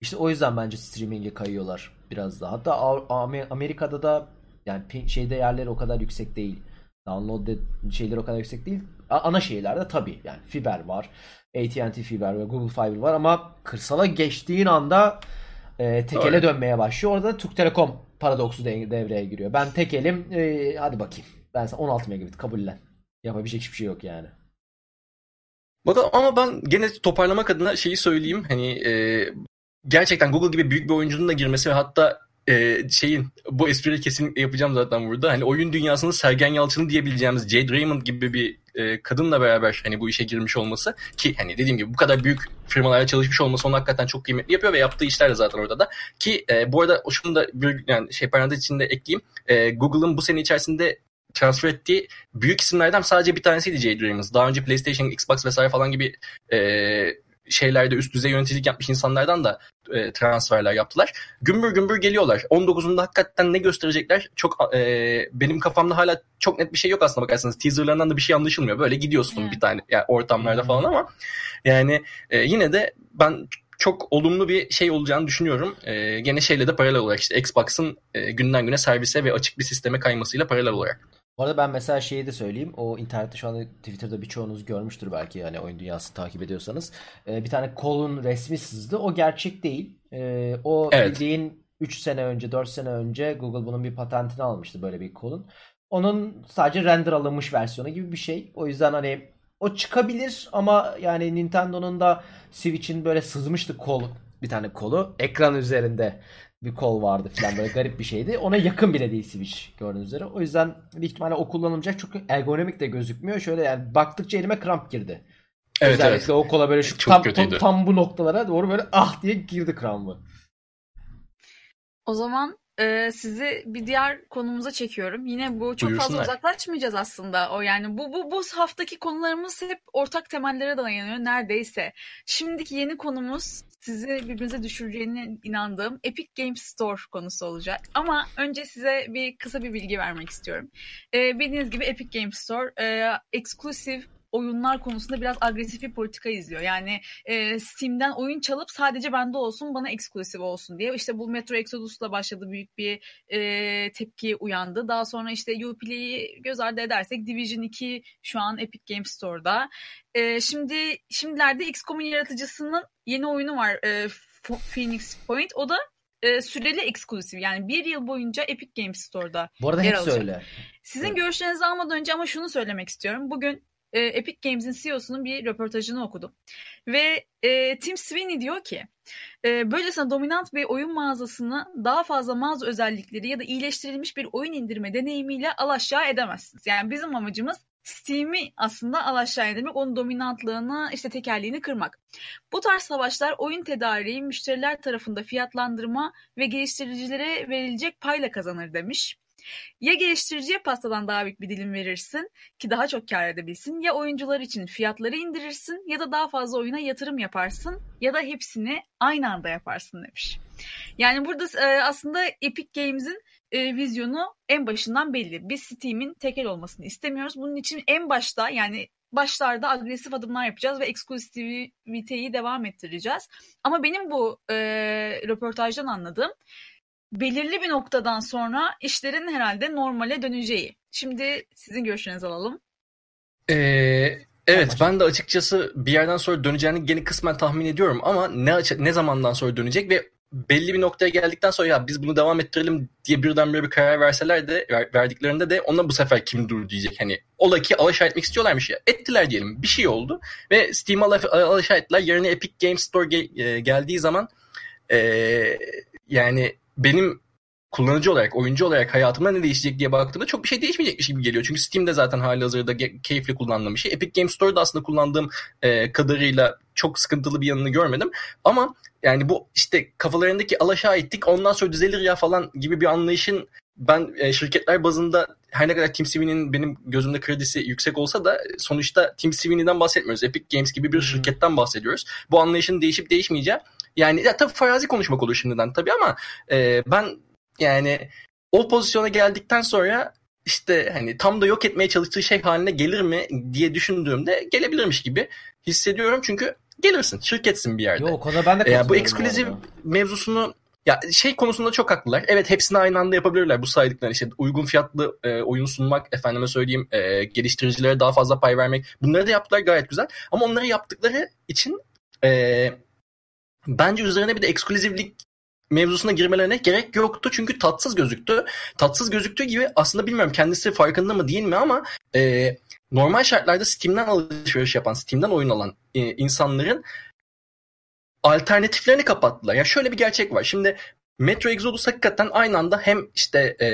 İşte o yüzden bence streaming'e kayıyorlar biraz daha. Hatta Amerika'da da yani şeyde yerleri o kadar yüksek değil. Download şeyleri o kadar yüksek değil. Ana şehirlerde tabii yani fiber var. AT&T fiber ve Google Fiber var ama kırsala geçtiğin anda e, tekele Öyle. dönmeye başlıyor. Orada da Türk Telekom paradoksu devreye giriyor. Ben tekelim e, hadi bakayım. Ben sana 16 megabit kabullen. Yapabilecek hiçbir şey yok yani. Bakalım ama ben gene toparlamak adına şeyi söyleyeyim. Hani e, gerçekten Google gibi büyük bir oyuncunun da girmesi ve hatta e, şeyin bu espriyi kesinlikle yapacağım zaten burada. Hani oyun dünyasının Sergen Yalçın'ı diyebileceğimiz Jade Raymond gibi bir e, kadınla beraber hani bu işe girmiş olması ki hani dediğim gibi bu kadar büyük firmalarla çalışmış olması onu hakikaten çok kıymetli yapıyor ve yaptığı işler de zaten orada da. Ki e, bu arada şunu da bir yani şey parantez içinde ekleyeyim. E, Google'ın bu sene içerisinde transfer ettiği büyük isimlerden sadece bir tanesiydi Jade Raymond. Daha önce PlayStation, Xbox vesaire falan gibi e, şeylerde üst düzey yöneticilik yapmış insanlardan da e, transferler yaptılar. Gümbür gümbür geliyorlar. 19'unda hakikaten ne gösterecekler çok e, benim kafamda hala çok net bir şey yok aslında bakarsanız. Teaserlarından da bir şey anlaşılmıyor. Böyle gidiyorsun hmm. bir tane yani ortamlarda hmm. falan ama yani e, yine de ben çok olumlu bir şey olacağını düşünüyorum. E, gene şeyle de paralel olarak işte Xbox'ın e, günden güne servise ve açık bir sisteme kaymasıyla paralel olarak. Bu arada ben mesela şeyi de söyleyeyim. O internette şu anda Twitter'da birçoğunuz görmüştür belki yani oyun dünyasını takip ediyorsanız. Ee, bir tane kolun resmi sızdı. O gerçek değil. Ee, o evet. bildiğin 3 sene önce 4 sene önce Google bunun bir patentini almıştı böyle bir kolun. Onun sadece render alınmış versiyonu gibi bir şey. O yüzden hani o çıkabilir ama yani Nintendo'nun da Switch'in böyle sızmıştı kol bir tane kolu ekran üzerinde bir kol vardı falan böyle garip bir şeydi. Ona yakın bile değil Switch gördüğünüz üzere. O yüzden büyük ihtimalle o kullanılacak çok ergonomik de gözükmüyor. Şöyle yani baktıkça elime kramp girdi. Evet, Özellikle evet. o kola böyle şu çok tam, tam, tam bu noktalara doğru böyle ah diye girdi krampı. O zaman e, sizi bir diğer konumuza çekiyorum. Yine bu çok Buyursunlar. fazla uzaklaşmayacağız aslında. O yani bu bu bu haftaki konularımız hep ortak temellere dayanıyor neredeyse. Şimdiki yeni konumuz sizi birbirinize düşüreceğine inandığım Epic Games Store konusu olacak. Ama önce size bir kısa bir bilgi vermek istiyorum. E, bildiğiniz gibi Epic Games Store e, eksklusif oyunlar konusunda biraz agresif bir politika izliyor. Yani e, Steam'den oyun çalıp sadece bende olsun bana eksklusif olsun diye. İşte bu Metro Exodus'la başladı büyük bir e, tepki uyandı. Daha sonra işte Uplay'i göz ardı edersek Division 2 şu an Epic Games Store'da. E, şimdi şimdilerde XCOM'un yaratıcısının yeni oyunu var e, Phoenix Point. O da e, süreli eksklusif yani bir yıl boyunca Epic Games Store'da Bu arada yer alacak. öyle. Sizin evet. görüşlerinizi almadan önce ama şunu söylemek istiyorum. Bugün e, Epic Games'in CEO'sunun bir röportajını okudum. Ve e, Tim Sweeney diyor ki e, böylesine dominant bir oyun mağazasını daha fazla mağaza özellikleri ya da iyileştirilmiş bir oyun indirme deneyimiyle alaşağı edemezsiniz. Yani bizim amacımız Steam'i aslında alaşağı edilmek, onun dominantlığını, işte tekerliğini kırmak. Bu tarz savaşlar oyun tedariği müşteriler tarafında fiyatlandırma ve geliştiricilere verilecek payla kazanır demiş. Ya geliştiriciye pastadan daha büyük bir dilim verirsin ki daha çok kar edebilsin ya oyuncular için fiyatları indirirsin ya da daha fazla oyuna yatırım yaparsın ya da hepsini aynı anda yaparsın demiş. Yani burada e, aslında Epic Games'in e, vizyonu en başından belli. Biz Steam'in tekel olmasını istemiyoruz. Bunun için en başta yani başlarda agresif adımlar yapacağız ve eksklusiviteyi devam ettireceğiz. Ama benim bu e, röportajdan anladığım belirli bir noktadan sonra işlerin herhalde normale döneceği. Şimdi sizin görüşlerinizi alalım. Ee, evet ben de açıkçası bir yerden sonra döneceğini gene kısmen tahmin ediyorum ama ne ne zamandan sonra dönecek ve belli bir noktaya geldikten sonra ya biz bunu devam ettirelim diye birdenbire bir karar verseler de verdiklerinde de ona bu sefer kim dur diyecek. Hani ola ki alaşağı etmek istiyorlarmış ya. Ettiler diyelim. Bir şey oldu ve Steam alaşağı ettiler. Yerine Epic Games Store gel- e, geldiği zaman e, yani benim kullanıcı olarak, oyuncu olarak hayatımda ne değişecek diye baktığımda çok bir şey değişmeyecekmiş gibi geliyor. Çünkü Steam'de zaten hali hazırda keyifli kullandığım bir şey. Epic Games Store'da aslında kullandığım e, kadarıyla çok sıkıntılı bir yanını görmedim. Ama yani bu işte kafalarındaki alaşağı ettik ondan sonra düzelir ya falan gibi bir anlayışın ben e, şirketler bazında her ne kadar Tim Sweeney'nin benim gözümde kredisi yüksek olsa da sonuçta Tim Sweeney'den bahsetmiyoruz. Epic Games gibi bir şirketten bahsediyoruz. Bu anlayışın değişip değişmeyeceği yani ya tabii farazi konuşmak olur şimdiden tabii ama e, ben yani o pozisyona geldikten sonra işte hani tam da yok etmeye çalıştığı şey haline gelir mi diye düşündüğümde gelebilirmiş gibi hissediyorum. Çünkü gelirsin. Şirketsin bir yerde. Yok o konuda ben de E, bu ekskluzif mevzusunu ya şey konusunda çok haklılar. Evet hepsini aynı anda yapabilirler bu saydıkları işte uygun fiyatlı e, oyun sunmak, efendime söyleyeyim e, geliştiricilere daha fazla pay vermek. Bunları da yaptılar gayet güzel. Ama onları yaptıkları için e, bence üzerine bir de ekskluzivlik mevzusuna girmelerine gerek yoktu. Çünkü tatsız gözüktü. Tatsız gözüktüğü gibi aslında bilmiyorum kendisi farkında mı değil mi ama e, normal şartlarda Steam'den alışveriş yapan, Steam'den oyun alan e, insanların alternatiflerini kapattılar. Ya şöyle bir gerçek var. Şimdi Metro Exodus hakikaten aynı anda hem işte e,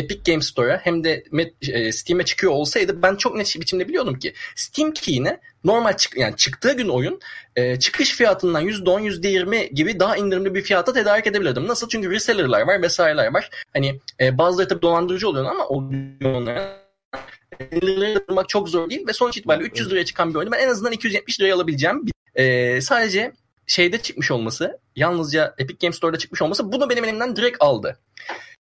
Epic Games Store'a hem de e, Steam'e çıkıyor olsaydı ben çok net biçimde biliyordum ki Steam Key'ine normal çık yani çıktığı gün oyun e, çıkış fiyatından %10 %20 gibi daha indirimli bir fiyata tedarik edebilirdim. Nasıl? Çünkü reseller'lar var vesaireler var. Hani e, bazıları tabii dolandırıcı oluyor ama oluyor onlara tutmak çok zor değil ve sonuç itibariyle 300 liraya çıkan bir oyunu ben en azından 270 liraya alabileceğim. Bir, e, sadece şeyde çıkmış olması, yalnızca Epic Games Store'da çıkmış olması bunu benim elimden direkt aldı.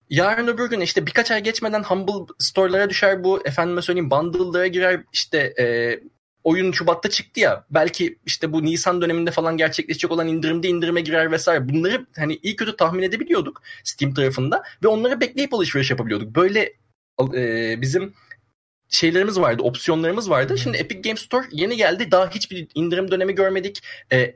Yarın öbür gün işte birkaç ay geçmeden Humble Store'lara düşer bu. Efendime söyleyeyim bundle'lara girer işte e, oyun Şubat'ta çıktı ya. Belki işte bu Nisan döneminde falan gerçekleşecek olan indirimde indirime girer vesaire. Bunları hani iyi kötü tahmin edebiliyorduk Steam tarafında ve onları bekleyip alışveriş yapabiliyorduk. Böyle e, bizim şeylerimiz vardı, opsiyonlarımız vardı. Şimdi Epic Games Store yeni geldi. Daha hiçbir indirim dönemi görmedik. E,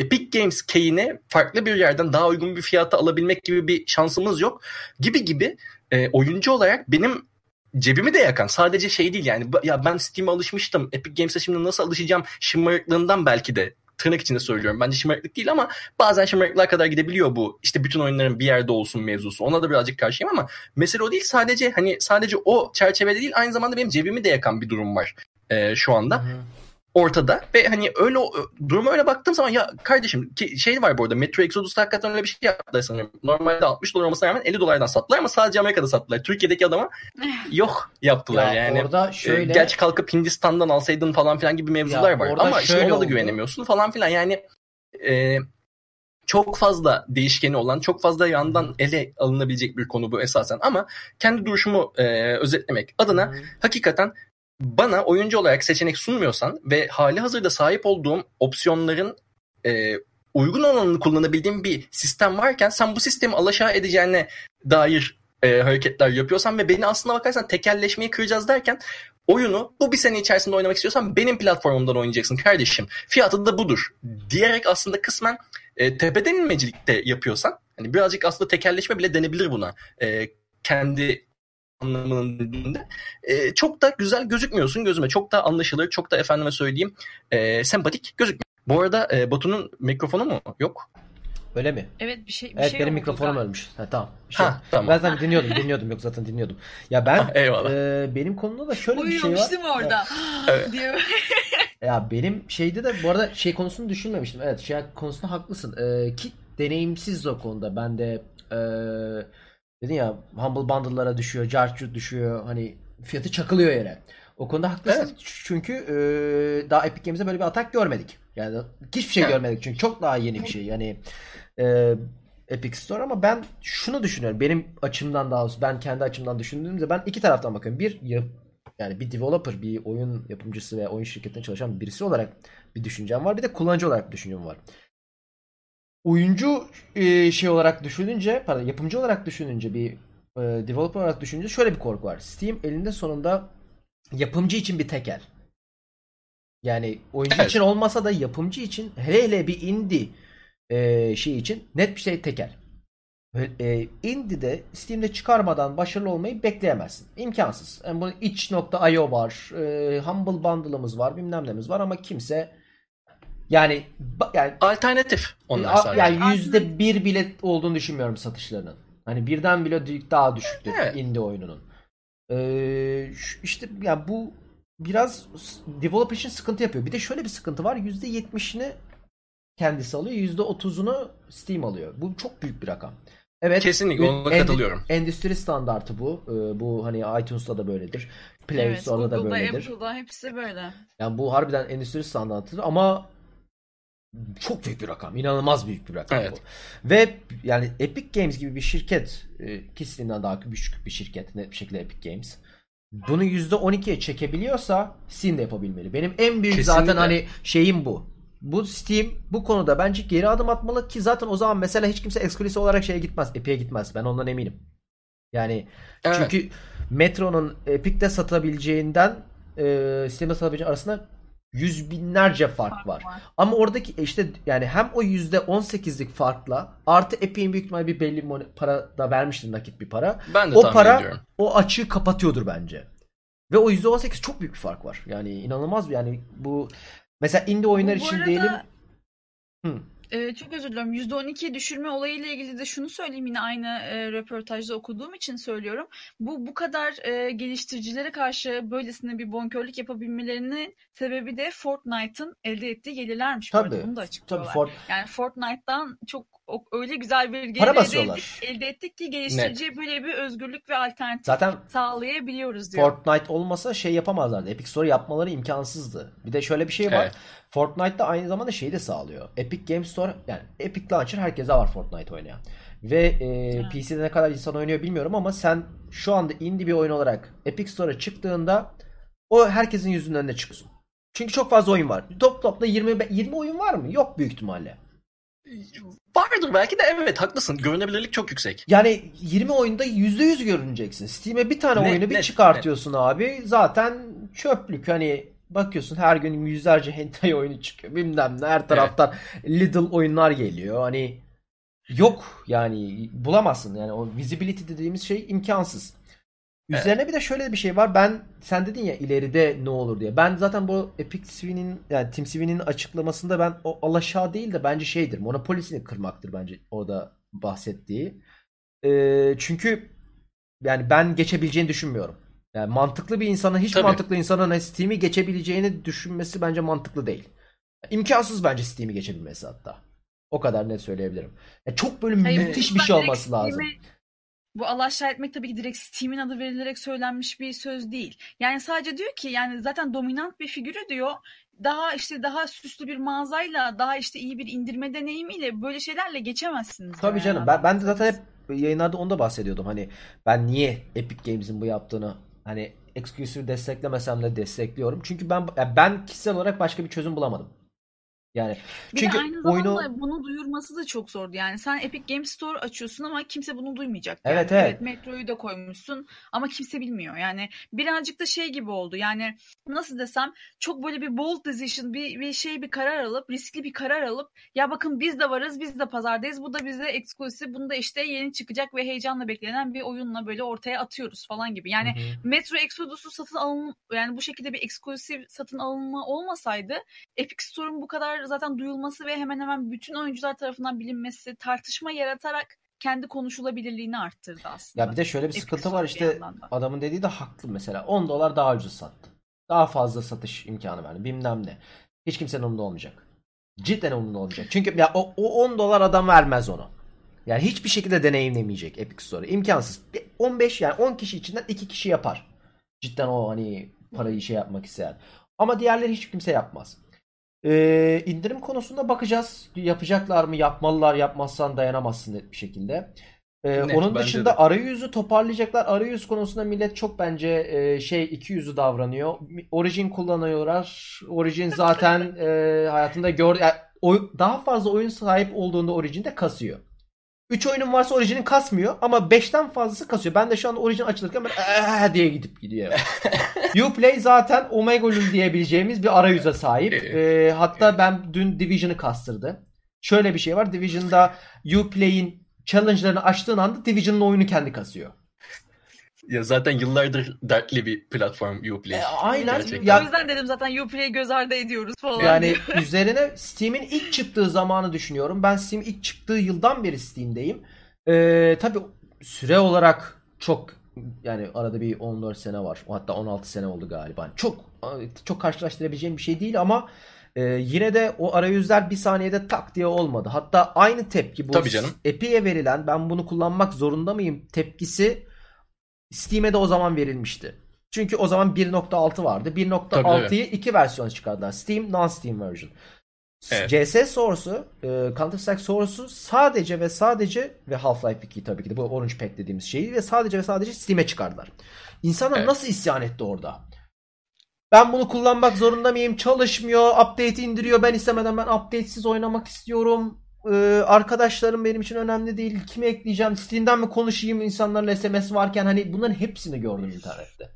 Epic Games key'ini farklı bir yerden daha uygun bir fiyata alabilmek gibi bir şansımız yok. Gibi gibi e, oyuncu olarak benim cebimi de yakan sadece şey değil yani ya ben Steam'e alışmıştım Epic Games'e şimdi nasıl alışacağım şımarıklığından belki de tırnak içinde söylüyorum. Bence şımarıklık değil ama bazen şımarıklığa kadar gidebiliyor bu. İşte bütün oyunların bir yerde olsun mevzusu. Ona da birazcık karşıyım ama mesele o değil. Sadece hani sadece o çerçevede değil aynı zamanda benim cebimi de yakan bir durum var e, şu anda. Hı hı. Ortada ve hani öyle duruma öyle baktığım zaman ya kardeşim ki şey var bu arada Metro Exodus'ta hakikaten öyle bir şey yaptılar sanırım. Normalde 60 dolar olmasına rağmen 50 dolardan sattılar ama sadece Amerika'da sattılar. Türkiye'deki adama (laughs) yok yaptılar Ya yani. orada E, şöyle Gerçi kalkıp Hindistan'dan alsaydın falan filan gibi mevzular Ya var. orada Ama işte şöyle ona da güvenemiyorsun falan filan. Yani e, çok fazla değişkeni olan, çok fazla yandan ele alınabilecek bir konu bu esasen. Ama kendi duruşumu e, özetlemek adına hı. hakikaten bana oyuncu olarak seçenek sunmuyorsan ve hali hazırda sahip olduğum opsiyonların e, uygun olanını kullanabildiğim bir sistem varken sen bu sistemi alaşağı edeceğine dair e, hareketler yapıyorsan ve beni aslına bakarsan tekelleşmeyi kıracağız derken oyunu bu bir sene içerisinde oynamak istiyorsan benim platformumdan oynayacaksın kardeşim. Fiyatı da budur diyerek aslında kısmen e, tepeden inmecilikte yapıyorsan hani birazcık aslında tekelleşme bile denebilir buna. E, kendi anlamının dediğinde e, çok da güzel gözükmüyorsun gözüme. Çok da anlaşılır, çok da efendime söyleyeyim e, sempatik gözükmüyor. Bu arada e, Batu'nun mikrofonu mu? Yok. Öyle mi? Evet bir şey bir Evet şey benim mikrofonum galiba. ölmüş. Ha, tamam. Bir şey Ha, tamam. Ben zaten dinliyordum, dinliyordum. Yok zaten dinliyordum. Ya ben Eyvallah. e, benim konumda da şöyle bir şey var. değil mi orada? Evet. (gasps) diye. (laughs) Ya benim şeyde de bu arada şey konusunu düşünmemiştim. Evet şey konusunda haklısın. Ee, ki deneyimsiz o konuda. Ben de ee, dedin ya Humble Bundle'lara düşüyor, Jarchut düşüyor. Hani fiyatı çakılıyor yere. O konuda haklısın. Evet. Çünkü ee, daha Epic Games'e böyle bir atak görmedik. Yani hiçbir şey Evet. görmedik çünkü çok daha yeni bir şey. Yani ee, Epic Store ama ben şunu düşünüyorum. Benim açımdan daha doğrusu ben kendi açımdan düşündüğümde ben iki taraftan bakıyorum. Bir yani bir developer, bir oyun yapımcısı ve oyun şirketinde çalışan birisi olarak bir düşüncem var. Bir de kullanıcı olarak bir düşüncem var. Oyuncu e, şey olarak düşününce, pardon yapımcı olarak düşününce bir e, developer olarak düşününce şöyle bir korku var. Steam elinde sonunda yapımcı için bir tekel. Yani oyuncu Evet. için olmasa da yapımcı için hele hele bir indie e, şey için net bir şey tekel. E, Indie'de Steam'de çıkarmadan başarılı olmayı bekleyemezsin. İmkansız. Yani bunun itch.io var. E, Humble Bundle'ımız var. Bilmem nemiz var ama kimse yani yani Alternatif onlar sadece. Yani yüzde bir bile olduğunu düşünmüyorum satışlarının. Hani birden bile daha düşüktür Evet. indie oyununun. Ee, işte ya bu biraz developer için sıkıntı yapıyor. Bir de şöyle bir sıkıntı var. Yüzde yetmişini kendisi alıyor. Yüzde otuzunu Steam alıyor. Bu çok büyük bir rakam. Evet. Kesinlikle ona endi- katılıyorum. Endüstri standartı bu. Ee, bu hani iTunes'ta da böyledir. Play Evet, Store'da da Google'da, böyledir. Apple'da hepsi böyle. Yani bu harbiden endüstri standartıdır ama çok büyük bir rakam. inanılmaz büyük bir rakam Evet. bu. Ve yani Epic Games gibi bir şirket e, ki Steam'den daha küçük bir şirket net bir şekilde Epic Games. Bunu %12'ye çekebiliyorsa Steam de yapabilmeli. Benim en büyük zaten Kesinlikle. hani şeyim bu. Bu Steam bu konuda bence geri adım atmalı ki zaten o zaman mesela hiç kimse eksklusif olarak şeye gitmez. Epic'e gitmez. Ben ondan eminim. Yani Evet. çünkü Metro'nun Epic'te satabileceğinden e, Steam'de satabileceği arasında yüz binlerce fark var. Ama oradaki işte yani hem o %18'lik farkla artı Epic'in büyük ihtimalle bir belli mon- para da vermiştir nakit bir para. Ben de O para ediyorum. o açığı kapatıyordur bence. Ve o %18 çok büyük bir fark var. Yani inanılmaz bir yani bu mesela indie oyunlar bu için arada- diyelim Hı. Ee, çok özür diliyorum. %12 düşürme olayıyla ilgili de şunu söyleyeyim yine aynı e, röportajda okuduğum için söylüyorum. Bu bu kadar e, geliştiricilere karşı böylesine bir bonkörlük yapabilmelerinin sebebi de Fortnite'ın elde ettiği gelirlermiş. Tabii. Bunu da Tabii açıklıyorlar. Fort Yani Fortnite'dan çok öyle güzel bir gelir elde basıyorlar. ettik, elde ettik ki geliştiriciye böyle bir özgürlük ve alternatif zaten sağlayabiliyoruz diyor. Fortnite olmasa şey yapamazlardı. Epic Store yapmaları imkansızdı. Bir de şöyle bir şey var. Evet. Fortnite aynı zamanda şeyi de sağlıyor. Epic Game Store yani Epic Launcher herkese var Fortnite oynayan. Ve e, Evet. PC'de ne kadar insan oynuyor bilmiyorum ama sen şu anda indie bir oyun olarak Epic Store'a çıktığında o herkesin yüzünün önüne çıkıyorsun. Çünkü çok fazla oyun var. Top topla 20 be- 20 oyun var mı? Yok büyük ihtimalle. Vardır belki de evet haklısın. Görünebilirlik çok yüksek. Yani 20 oyunda %100 görüneceksin. Steam'e bir tane Net, oyunu bir net, çıkartıyorsun abi. Zaten çöplük. Hani bakıyorsun her gün yüzlerce (laughs) hentai oyunu çıkıyor. Bilmem ne her taraftan Lidl oyunlar geliyor. Hani yok yani bulamazsın. Yani o visibility dediğimiz şey imkansız. Üzerine bir de şöyle bir şey var. Ben sen dedin ya ileride ne olur diye. Ben zaten bu Epic Swin'in yani Tim Sweeney'nin açıklamasında ben o alaşağı değil de bence şeydir. Monopolisini kırmaktır bence orada bahsettiği. Ee, çünkü yani ben geçebileceğini düşünmüyorum. Yani mantıklı bir insanın hiç Tabii. mantıklı insanın Steam'i geçebileceğini düşünmesi bence mantıklı değil. İmkansız bence Steam'i geçebilmesi hatta. O kadar net söyleyebilirim. Ya çok böyle Hayır, müthiş bir şey olması lazım. Bu alaşağı etmek tabii ki direkt Steam'in adı verilerek söylenmiş bir söz değil. Yani sadece diyor ki yani zaten dominant bir figürü diyor. Daha işte daha süslü bir mağazayla, daha işte iyi bir indirme deneyimiyle böyle şeylerle geçemezsiniz. Tabii yani canım. Ben, ben de zaten hep yayınlarda onu da bahsediyordum. Hani ben niye Epic Games'in bu yaptığını hani exclusive desteklemesem de destekliyorum. Çünkü ben ben kişisel olarak başka bir çözüm bulamadım. Yani Bir çünkü de aynı zamanda oyunu bunu duyurması da çok zordu. Yani sen Epic Games Store açıyorsun ama kimse bunu duymayacak. Yani. Evet, evet. Metro'yu da koymuşsun ama kimse bilmiyor. Yani birazcık da şey gibi oldu. Yani nasıl desem çok böyle bir bold decision, bir, bir şey bir karar alıp, riskli bir karar alıp ya bakın biz de varız, biz de pazardayız. Bu da bize eksklusif. Bunu da işte yeni çıkacak ve heyecanla beklenen bir oyunla böyle ortaya atıyoruz falan gibi. Yani Hı hı. Metro Exodus'u satın alın yani bu şekilde bir eksklusif satın alınma olmasaydı Epic Store'un bu kadar zaten duyulması ve hemen hemen bütün oyuncular tarafından bilinmesi tartışma yaratarak kendi konuşulabilirliğini arttırdı aslında. ya bir de şöyle bir sıkıntı Store var işte adamın dediği de haklı mesela 10 dolar daha ucuz sattı. Daha fazla satış imkanı verdi. Bilmem ne. Hiç kimsenin umurunda olmayacak. Cidden umurunda olmayacak. Çünkü ya o, o 10 dolar adam vermez onu. Yani hiçbir şekilde deneyimlemeyecek Epic Store'u. İmkansız. Bir 15 yani 10 kişi içinden 2 kişi yapar. Cidden o hani parayı şey yapmak isteyen. Ama diğerleri hiç kimse yapmaz. Ee, indirim konusunda bakacağız. Yapacaklar mı? Yapmalılar. Yapmazsan dayanamazsın net bir şekilde. Ee, Net, onun dışında de. arayüzü toparlayacaklar. Arayüz konusunda millet çok bence e, şey iki yüzlü davranıyor. Origin kullanıyorlar. Origin zaten e, hayatında gör yani oy- daha fazla oyun sahip olduğunda Origin'de kasıyor. 3 oyunun varsa Origin'in kasmıyor ama 5'ten fazlası kasıyor. Ben de şu anda Origin açılırken böyle "Aa!" diye gidip gidiyor. (laughs) Uplay zaten Omega Lul diyebileceğimiz bir arayüze sahip. Ee, hatta ben dün Division'ı kastırdı. Şöyle bir şey var. Division'da Uplay'in challenge'larını açtığın anda Division'ın oyunu kendi kasıyor. Ya zaten yıllardır dertli bir platform Uplay. E, aynen. Gerçekten. Ya- o yüzden dedim zaten Uplay'i göz ardı ediyoruz falan. Yani (laughs) üzerine Steam'in ilk çıktığı zamanı düşünüyorum. Ben Steam ilk çıktığı yıldan beri Steam'deyim. Ee, tabii süre olarak çok yani arada bir 14 sene var. Hatta 16 sene oldu galiba. Çok çok karşılaştırabileceğim bir şey değil ama e, yine de o arayüzler bir saniyede tak diye olmadı. Hatta aynı tepki bu Tabii canım. Epic'e verilen ben bunu kullanmak zorunda mıyım tepkisi Steam'e de o zaman verilmişti. Çünkü o zaman 1.6 vardı. Tabii, 1.6'yı iki versiyon çıkardılar. Steam, non-Steam version. Evet. CS Source'u, e, Counter Strike Source'u sadece ve sadece ve Half-Life 2 tabii ki de bu Orange Pack dediğimiz şeyi ve sadece ve sadece Steam'e çıkardılar. İnsanlar Evet. nasıl isyan etti orada? Ben bunu kullanmak zorunda mıyım? Çalışmıyor. Update indiriyor. Ben istemeden ben update'siz oynamak istiyorum. Ee, arkadaşlarım benim için önemli değil. Kimi ekleyeceğim? Steam'den mi konuşayım insanlarla SMS varken? Hani bunların hepsini gördüm internette.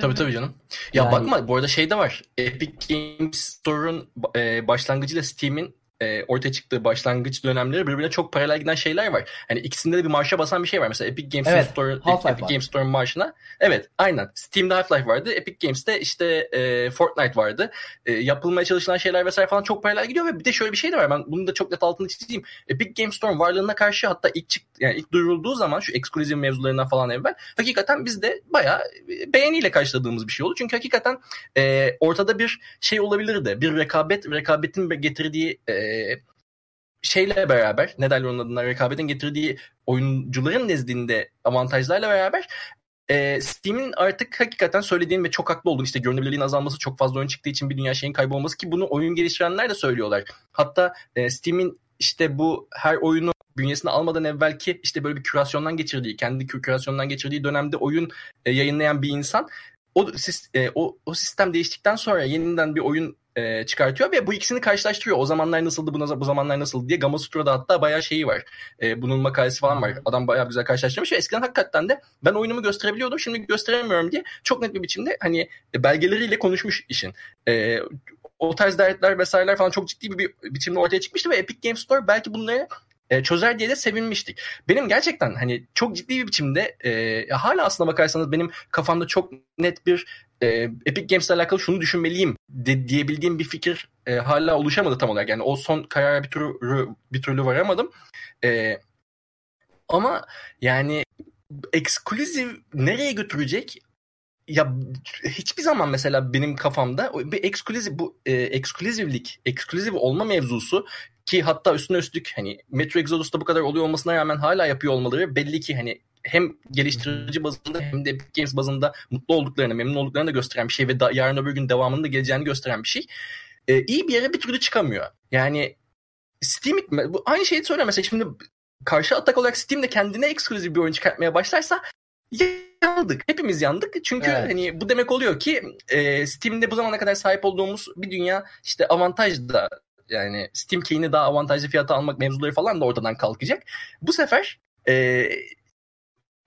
Tabii tabii canım. Ya Yani- bakma bu arada şey de var. Epic Games Store'un e, başlangıcıyla Steam'in e, ortaya çıktığı başlangıç dönemleri birbirine çok paralel giden şeyler var. Hani ikisinde de bir marşa basan bir şey var. Mesela Epic Games Evet, Store, Half-Life Epic var. Games Store'un marşına. Evet, aynen. Steam'de Half-Life vardı. Epic Games'te işte e, Fortnite vardı. E, yapılmaya çalışılan şeyler vesaire falan çok paralel gidiyor ve bir de şöyle bir şey de var. Ben bunu da çok net altını çizeyim. Epic Games Store'un varlığına karşı hatta ilk çık yani ilk duyurulduğu zaman şu eksklusif mevzularından falan evvel hakikaten biz de bayağı beğeniyle karşıladığımız bir şey oldu. Çünkü hakikaten e, ortada bir şey olabilirdi. Bir rekabet, rekabetin getirdiği e, şeyle beraber, ne derler onun adına, rekabetin getirdiği oyuncuların nezdinde avantajlarla beraber e, Steam'in artık hakikaten söylediğin ve çok haklı olduğun işte görünürlüğün azalması çok fazla oyun çıktığı için bir dünya şeyin kaybolması ki bunu oyun geliştirenler de söylüyorlar. Hatta e, Steam'in işte bu her oyunu bünyesine almadan evvelki işte böyle bir kürasyondan geçirdiği, kendi kü- kürasyondan geçirdiği dönemde oyun e, yayınlayan bir insan o, e, o, o sistem değiştikten sonra yeniden bir oyun e, çıkartıyor ve bu ikisini karşılaştırıyor. O zamanlar nasıldı, bu, bu zamanlar nasıldı diye Gamma Sutra'da hatta bayağı şeyi var. E, bunun makalesi falan var. Adam bayağı güzel karşılaştırmış ve eskiden hakikaten de ben oyunumu gösterebiliyordum, şimdi gösteremiyorum diye çok net bir biçimde hani belgeleriyle konuşmuş işin. E, o tarz dertler vesaireler falan çok ciddi bir, bir biçimde ortaya çıkmıştı ve Epic Games Store belki bunları e, çözer diye de sevinmiştik. Benim gerçekten hani çok ciddi bir biçimde e, hala aslına bakarsanız benim kafamda çok net bir e, Epic Games'le alakalı şunu düşünmeliyim de, diyebildiğim bir fikir e, hala oluşamadı tam olarak. Yani o son karara bir türlü bir türlü varamadım. E, ama yani eksklusif nereye götürecek? Ya hiçbir zaman mesela benim kafamda bir eksklusif bu e, eksklusivlik, eksklusif olma mevzusu ki hatta üstüne üstlük hani Metro Exodus'ta bu kadar oluyor olmasına rağmen hala yapıyor olmaları belli ki hani hem geliştirici bazında hem de Epic Games bazında mutlu olduklarını, memnun olduklarını da gösteren bir şey ve da, yarın öbür gün devamının da geleceğini gösteren bir şey. Ee, iyi bir yere bir türlü çıkamıyor. Yani Steam bu aynı şeyi söylüyor mesela şimdi karşı atak olarak Steam de kendine eksklusif bir oyun çıkartmaya başlarsa yandık. Hepimiz yandık. Çünkü evet. hani bu demek oluyor ki e, Steam'de bu zamana kadar sahip olduğumuz bir dünya işte avantaj da yani Steam Key'ini daha avantajlı fiyata almak mevzuları falan da ortadan kalkacak. Bu sefer e,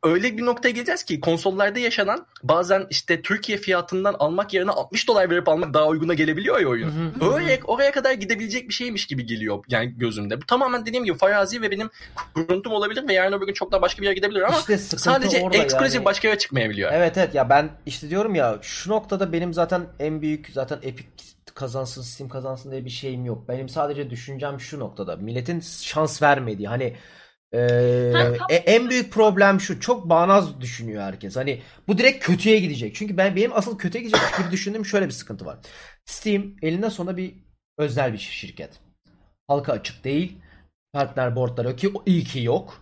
öyle bir noktaya geleceğiz ki konsollarda yaşanan bazen işte Türkiye fiyatından almak yerine 60 dolar verip almak daha uyguna gelebiliyor ya oyun. Hı hı. Öyle oraya kadar gidebilecek bir şeymiş gibi geliyor yani gözümde. Bu tamamen dediğim gibi farazi ve benim kuruntum olabilir ve yarın öbür gün çok daha başka bir yere gidebilir ama işte sadece eksklusif yani. başka yere çıkmayabiliyor. Evet evet ya ben işte diyorum ya şu noktada benim zaten en büyük zaten Epic kazansın Steam kazansın diye bir şeyim yok. Benim sadece düşüncem şu noktada. Milletin şans vermediği hani ee, en büyük problem şu. Çok bağnaz düşünüyor herkes. Hani bu direkt kötüye gidecek. Çünkü ben benim asıl kötüye gidecek gibi düşündüğüm şöyle bir sıkıntı var. Steam elinde sonunda bir özel bir şirket. Halka açık değil. Partner boardları ki iyi ki yok.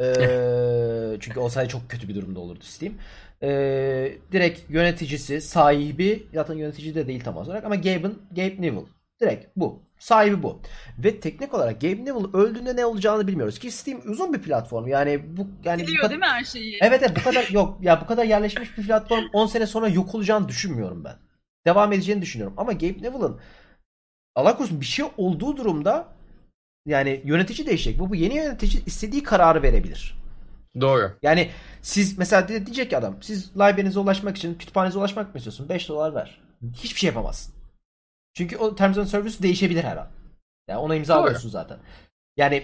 Ee, (laughs) çünkü olsaydı çok kötü bir durumda olurdu Steam. Ee, direkt yöneticisi, sahibi zaten yönetici de değil tam olarak ama Gabe'ın Gabe Newell. Direkt bu. Sahibi bu. Ve teknik olarak Gabe Newell öldüğünde ne olacağını bilmiyoruz ki Steam uzun bir platform. Yani bu yani Biliyor bu kadar, değil mi her şeyi? Evet evet bu kadar yok. Ya bu kadar yerleşmiş bir platform 10 sene sonra yok olacağını düşünmüyorum ben. Devam edeceğini düşünüyorum. Ama Gabe Newell'ın Allah korusun bir şey olduğu durumda yani yönetici değişecek. Bu, bu yeni yönetici istediği kararı verebilir. Doğru. Yani siz mesela diyecek ki adam siz library'nize ulaşmak için kütüphanenize ulaşmak mı istiyorsun? 5 dolar ver. Hiçbir şey yapamazsın. Çünkü o Terms and Service değişebilir her an. Yani ona imza alıyorsun zaten. Yani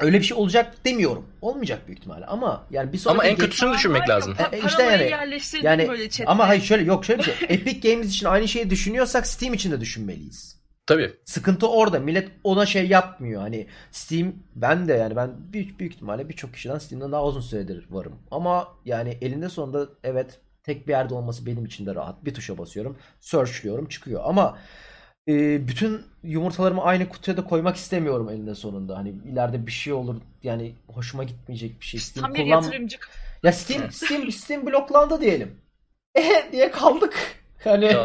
öyle bir şey olacak demiyorum. Olmayacak büyük ihtimalle ama yani bir sonraki Ama en kötüsünü düşünmek lazım. E, işte yani- yani böyle chat'e. ama hayır şöyle yok şöyle bir şey. (laughs) Epic Games için aynı şeyi düşünüyorsak Steam için de düşünmeliyiz. Tabii. Sıkıntı orada. Millet ona şey yapmıyor. Hani Steam ben de yani ben büyük büyük ihtimalle birçok kişiden Steam'den daha uzun süredir varım. Ama yani elinde sonunda evet tek bir yerde olması benim için de rahat. Bir tuşa basıyorum, searchliyorum, çıkıyor. Ama e, bütün yumurtalarımı aynı kutuya da koymak istemiyorum elinde sonunda. Hani ileride bir şey olur yani hoşuma gitmeyecek bir şey. Steam Tam bir kullan... yatırımcı. Ya Steam Steam Steam bloklandı diyelim. E diye kaldık. Hani.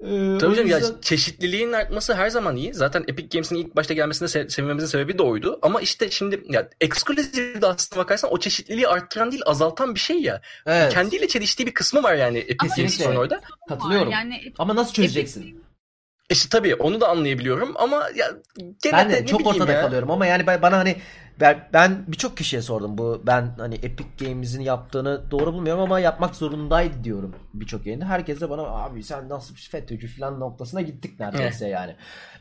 Ee, Tabii canım yüzden... ya çeşitliliğin artması her zaman iyi. Zaten Epic Games'in ilk başta gelmesine se- sevinmemizin sebebi de oydu. Ama işte şimdi ya Exclusive de aslında bakarsan o çeşitliliği arttıran değil azaltan bir şey ya. Evet. Kendiyle çeliştiği bir kısmı var yani Epic Games'in orada. Katılıyorum. Yani, Ama nasıl çözeceksin? Epic... İşte tabii onu da anlayabiliyorum ama ya gene ben de, de çok ortada ya. kalıyorum ama yani bana hani ben, ben birçok kişiye sordum bu ben hani Epic Games'in yaptığını doğru bulmuyorum ama yapmak zorundaydı diyorum birçok yerinde. Herkes de bana abi sen nasıl bir FETÖ'cü falan noktasına gittik neredeyse yani.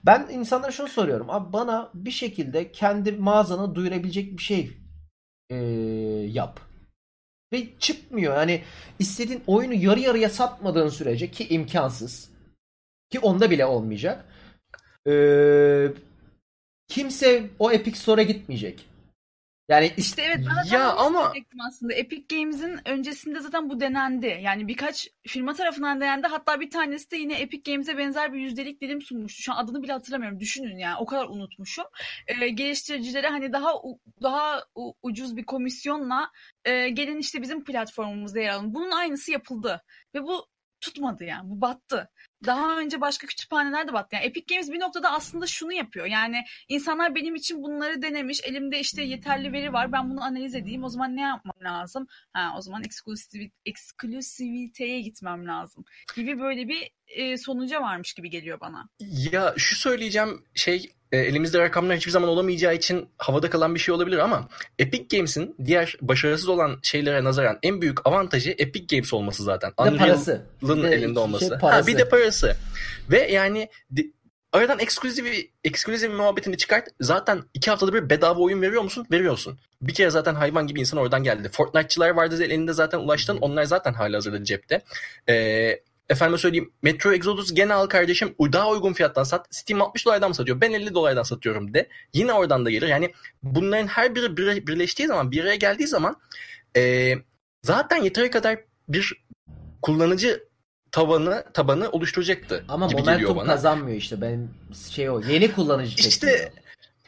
Ben insanlara şunu soruyorum. Abi bana bir şekilde kendi mağazanı duyurabilecek bir şey ee, yap. Ve çıkmıyor. Yani istediğin oyunu yarı yarıya satmadığın sürece ki imkansız. Ki onda bile olmayacak. Ee, kimse o Epic Store'a gitmeyecek. Yani işte evet ben ya ama aslında Epic Games'in öncesinde zaten bu denendi. Yani birkaç firma tarafından denendi. Hatta bir tanesi de yine Epic Games'e benzer bir yüzdelik dilim sunmuştu. Şu an adını bile hatırlamıyorum. Düşünün yani o kadar unutmuşum. Ee, geliştiricilere hani daha daha ucuz bir komisyonla e, gelin işte bizim platformumuzda yer alın. Bunun aynısı yapıldı. Ve bu tutmadı yani. Bu battı. Daha önce başka kütüphaneler de battı. Yani Epic Games bir noktada aslında şunu yapıyor. Yani insanlar benim için bunları denemiş. Elimde işte yeterli veri var. Ben bunu analiz edeyim. O zaman ne yapmam lazım? Ha, o zaman eksklusiviteye gitmem lazım. Gibi böyle bir e, sonuca varmış gibi geliyor bana. Ya şu söyleyeceğim şey e, elimizde rakamlar hiçbir zaman olamayacağı için havada kalan bir şey olabilir ama Epic Games'in diğer başarısız olan şeylere nazaran en büyük avantajı Epic Games olması zaten. Unreal'ın elinde olması. Şey ha, bir de parası. Ve yani de, aradan ekskluziv ekskluziv muhabbetini çıkart. Zaten iki haftada bir bedava oyun veriyor musun? Veriyorsun. Bir kere zaten hayvan gibi insan oradan geldi. Fortnite'çılar vardı elinde zaten ulaştın. Onlar zaten hala hazırda cepte. Eee Efendime söyleyeyim Metro Exodus gene al kardeşim daha uygun fiyattan sat. Steam 60 dolardan mı satıyor? Ben 50 dolardan satıyorum de. Yine oradan da gelir. Yani bunların her biri birleştiği zaman bir araya geldiği zaman e, zaten yeteri kadar bir kullanıcı tavanı tabanı oluşturacaktı Ama gibi momentum bana. kazanmıyor işte benim şey o yeni kullanıcı İşte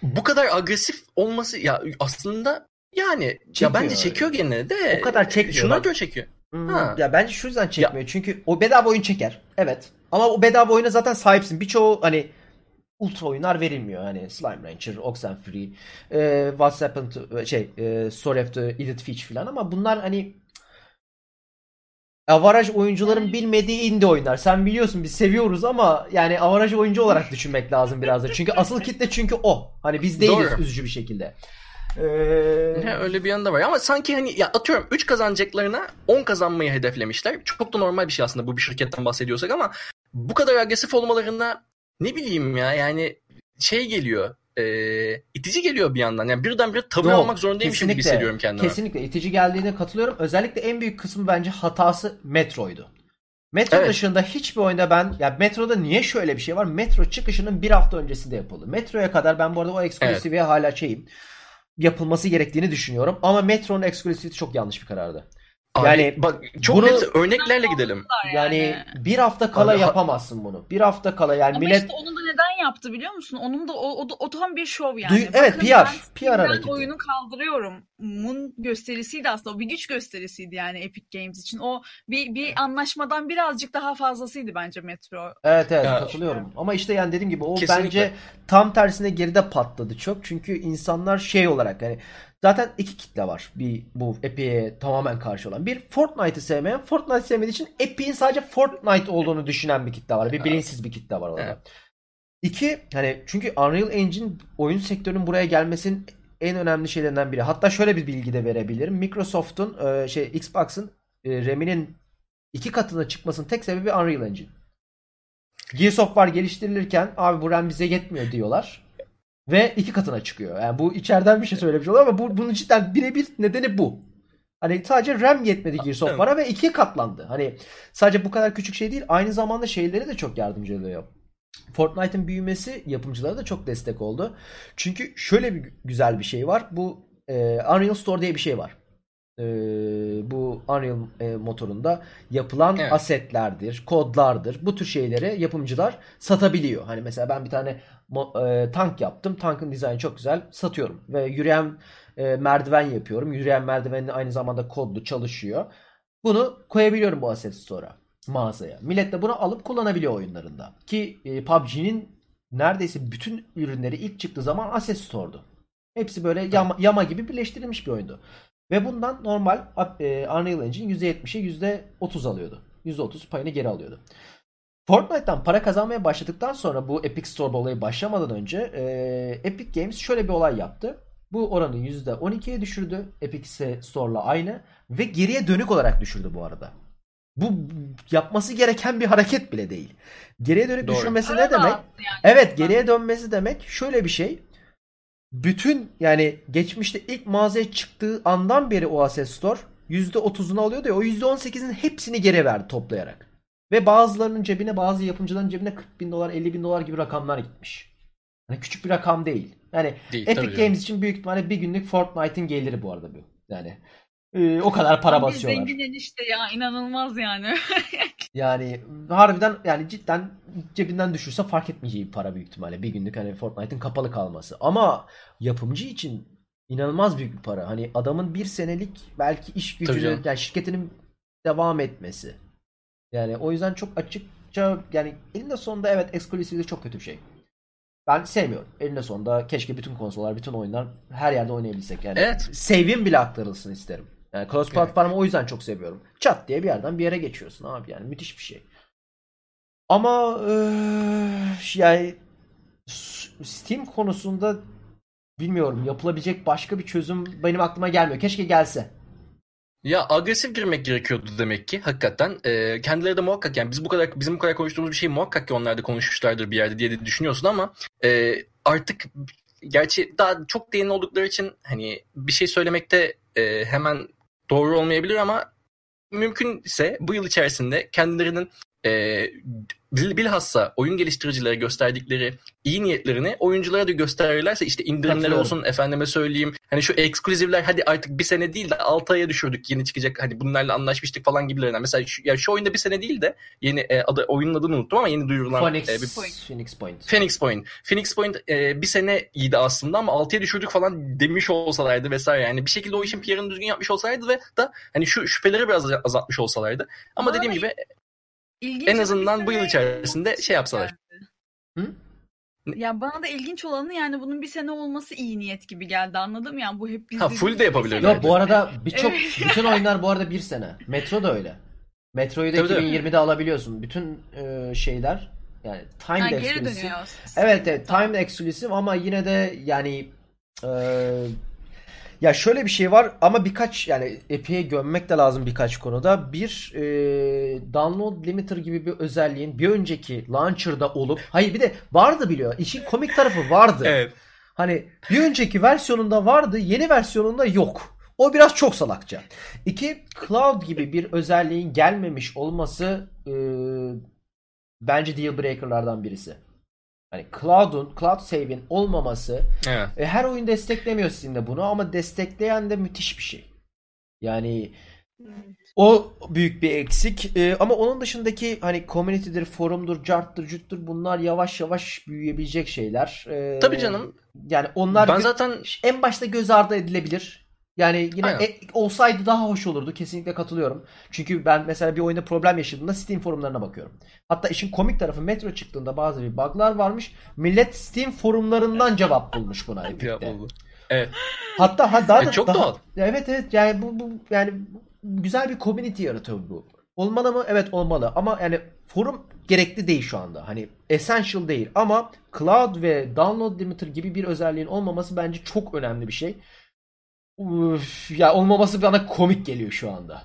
bu kadar agresif olması ya aslında yani çekiyor ya bence çekiyor gene de. O kadar çekmiyor. Şuna göre çekiyor. Ha. Ya bence şu yüzden çekmiyor. Ya. Çünkü o bedava oyun çeker. Evet. Ama o bedava oyuna zaten sahipsin. Birçoğu hani ultra oyunlar verilmiyor. Hani Slime Rancher, Oxenfree, e, What's Happened to, şey, e, Story of the Edith Finch falan ama bunlar hani avaraj oyuncuların bilmediği indie oyunlar. Sen biliyorsun biz seviyoruz ama yani avaraj oyuncu olarak (laughs) düşünmek lazım biraz da. Çünkü asıl kitle çünkü o. Hani biz değiliz Doğru. üzücü bir şekilde. Ee... öyle bir yanında var ama sanki hani ya atıyorum 3 kazanacaklarına 10 kazanmayı hedeflemişler. Çok da normal bir şey aslında bu bir şirketten bahsediyorsak ama bu kadar agresif olmalarında ne bileyim ya yani şey geliyor e, itici geliyor bir yandan. Yani birdenbire tavır Yok, almak zorundaymışım gibi hissediyorum kendimi. Kesinlikle itici geldiğine katılıyorum. Özellikle en büyük kısmı bence hatası Metro'ydu. Metro evet. dışında hiçbir oyunda ben ya Metro'da niye şöyle bir şey var? Metro çıkışının bir hafta öncesinde yapıldı. Metro'ya kadar ben bu arada o eksklusifiye evet. hala şeyim yapılması gerektiğini düşünüyorum. Ama Metro'nun eksklusiviti çok yanlış bir karardı. Abi, yani bak çok bunu, net örneklerle gidelim. Yani, yani bir hafta kala Abi, yapamazsın bunu. Bir hafta kala yani Ama millet işte onu da neden yaptı biliyor musun? Onun da o, o, o tam bir şov yani. Duy, evet Bakın, PR. PR hareketi. oyunu kaldırıyorum. Mun gösterisiydi aslında. O bir güç gösterisiydi yani Epic Games için. O bir bir anlaşmadan birazcık daha fazlasıydı bence Metro. Evet evet ya, katılıyorum. Ama işte yani dediğim gibi o Kesinlikle. bence tam tersine geride patladı çok. Çünkü insanlar şey olarak hani Zaten iki kitle var bir bu Epic'e tamamen karşı olan. Bir Fortnite'ı sevmeyen, Fortnite sevmediği için Epic'in sadece Fortnite olduğunu düşünen bir kitle var. Bir bilinçsiz bir kitle var orada. Evet. İki hani çünkü Unreal Engine oyun sektörünün buraya gelmesinin en önemli şeylerinden biri. Hatta şöyle bir bilgi de verebilirim. Microsoft'un e, şey Xbox'ın e, RAM'inin iki katına çıkmasının tek sebebi Unreal Engine. Gears of War geliştirilirken abi bu RAM bize yetmiyor diyorlar. Ve iki katına çıkıyor. Yani bu içeriden bir şey söylemiş oluyor ama bu, bunun cidden birebir nedeni bu. Hani sadece RAM yetmedi Gears of War'a ve ikiye katlandı. Hani sadece bu kadar küçük şey değil aynı zamanda şeyleri de çok yardımcı oluyor. Fortnite'ın büyümesi yapımcılara da çok destek oldu. Çünkü şöyle bir güzel bir şey var. Bu e, Unreal Store diye bir şey var. E, bu Unreal e, motorunda yapılan evet. asetlerdir, kodlardır. Bu tür şeyleri yapımcılar satabiliyor. Hani mesela ben bir tane e, tank yaptım. Tankın dizaynı çok güzel. Satıyorum. Ve yürüyen e, merdiven yapıyorum. Yürüyen merdivenin aynı zamanda kodlu çalışıyor. Bunu koyabiliyorum bu Asset Store'a. mağazaya. Millet de bunu alıp kullanabiliyor oyunlarında. Ki e, PUBG'nin neredeyse bütün ürünleri ilk çıktığı zaman Asset Store'du. Hepsi böyle yama, yama gibi birleştirilmiş bir oyundu. Ve bundan normal e, Unreal Engine %70'e %30 alıyordu. %30 payını geri alıyordu. Fortnite'tan para kazanmaya başladıktan sonra bu Epic Store olayı başlamadan önce e, Epic Games şöyle bir olay yaptı. Bu oranı %12'ye düşürdü. Epic Store'la aynı. Ve geriye dönük olarak düşürdü bu arada. Bu yapması gereken bir hareket bile değil. Geriye dönük Doğru. düşürmesi ne demek? Yani. Evet geriye dönmesi demek şöyle bir şey. Bütün yani geçmişte ilk mağazaya çıktığı andan beri o Asset Store %30'unu alıyordu ya o %18'in hepsini geri verdi toplayarak. Ve bazılarının cebine bazı yapımcıların cebine 40 bin dolar 50 bin dolar gibi rakamlar gitmiş. Yani küçük bir rakam değil. Yani değil, Epic Games canım. için büyük ihtimalle bir günlük Fortnite'in geliri bu arada bu. Yani e, o kadar para Abi basıyorlar. Zengin enişte ya inanılmaz yani. (laughs) yani harbiden yani cidden cebinden düşürse fark etmeyeceği bir para büyük ihtimalle. Bir günlük hani Fortnite'ın kapalı kalması. Ama yapımcı için inanılmaz büyük bir para. Hani adamın bir senelik belki iş gücünü yani şirketinin devam etmesi. Yani o yüzden çok açıkça yani elinde sonunda evet eksklusivlik çok kötü bir şey. Ben sevmiyorum. Elinde sonunda keşke bütün konsollar, bütün oyunlar her yerde oynayabilsek. Yani evet. Save'im bile aktarılsın isterim. Yani cross platformu evet. o yüzden çok seviyorum. Çat diye bir yerden bir yere geçiyorsun abi yani müthiş bir şey. Ama ee, yani Steam konusunda bilmiyorum yapılabilecek başka bir çözüm benim aklıma gelmiyor. Keşke gelse. Ya agresif girmek gerekiyordu demek ki hakikaten. E, kendileri de muhakkak yani biz bu kadar bizim bu kadar konuştuğumuz bir şey muhakkak ki onlar da konuşmuşlardır bir yerde diye de düşünüyorsun ama e, artık gerçi daha çok derin oldukları için hani bir şey söylemekte e, hemen doğru olmayabilir ama mümkünse bu yıl içerisinde kendilerinin e, bilhassa oyun geliştiricilere gösterdikleri iyi niyetlerini oyunculara da gösterirlerse işte indirimler olsun efendime söyleyeyim. Hani şu ekskluzivler hadi artık bir sene değil de 6 aya düşürdük yeni çıkacak hani bunlarla anlaşmıştık falan gibilerinden. Mesela şu, ya şu oyunda bir sene değil de yeni e, adı oyunun adını unuttum ama yeni duyurulan Phoenix, e, bir, Phoenix Point. Phoenix Point. Phoenix Point e, bir sene iyiydi aslında ama 6'ya düşürdük falan demiş olsalardı vesaire yani bir şekilde o işin PR'ını düzgün yapmış olsaydı ve da hani şu şüpheleri biraz azaltmış olsalardı. Ama Abi, dediğim gibi İlginç en azından bu yıl içerisinde şey yapsalar. Hı? Ya bana da ilginç olanı yani bunun bir sene olması iyi niyet gibi geldi anladım yani bu hep biz Ha full de yapabilirler. Yok bu arada birçok (laughs) bütün oyunlar bu arada bir sene. Metro da öyle. Metroyu da tabii 2020'de tabii. alabiliyorsun. Bütün e, şeyler yani time ha, exclusive. Evet evet time exclusive ama yine de yani e, ya şöyle bir şey var ama birkaç yani Epic'e gömmek de lazım birkaç konuda. Bir e, download limiter gibi bir özelliğin bir önceki launcher'da olup hayır bir de vardı biliyor. İşin komik tarafı vardı. evet. Hani bir önceki versiyonunda vardı, yeni versiyonunda yok. O biraz çok salakça. İki, Cloud gibi bir özelliğin gelmemiş olması e, bence deal breaker'lardan birisi. Hani Cloud'un, Cloud Save'in olmaması evet. e, her oyun desteklemiyor sizin de bunu ama destekleyen de müthiş bir şey. Yani o büyük bir eksik e, ama onun dışındaki hani community'dir, forumdur, carttır, cüttür bunlar yavaş yavaş büyüyebilecek şeyler. E, Tabii canım. Yani onlar ben zaten en başta göz ardı edilebilir. Yani yine e, olsaydı daha hoş olurdu. Kesinlikle katılıyorum. Çünkü ben mesela bir oyunda problem yaşadığımda Steam forumlarına bakıyorum. Hatta işin komik tarafı Metro çıktığında bazı bir bug'lar varmış. Millet Steam forumlarından cevap bulmuş buna (laughs) Epic'te. Evet. Hatta ha, daha da, çok daha, doğal. Evet evet yani bu, bu yani güzel bir community yaratıyor bu. Olmalı mı? Evet olmalı. Ama yani forum gerekli değil şu anda. Hani essential değil ama cloud ve download limiter gibi bir özelliğin olmaması bence çok önemli bir şey. Uf, ya olmaması bana komik geliyor şu anda.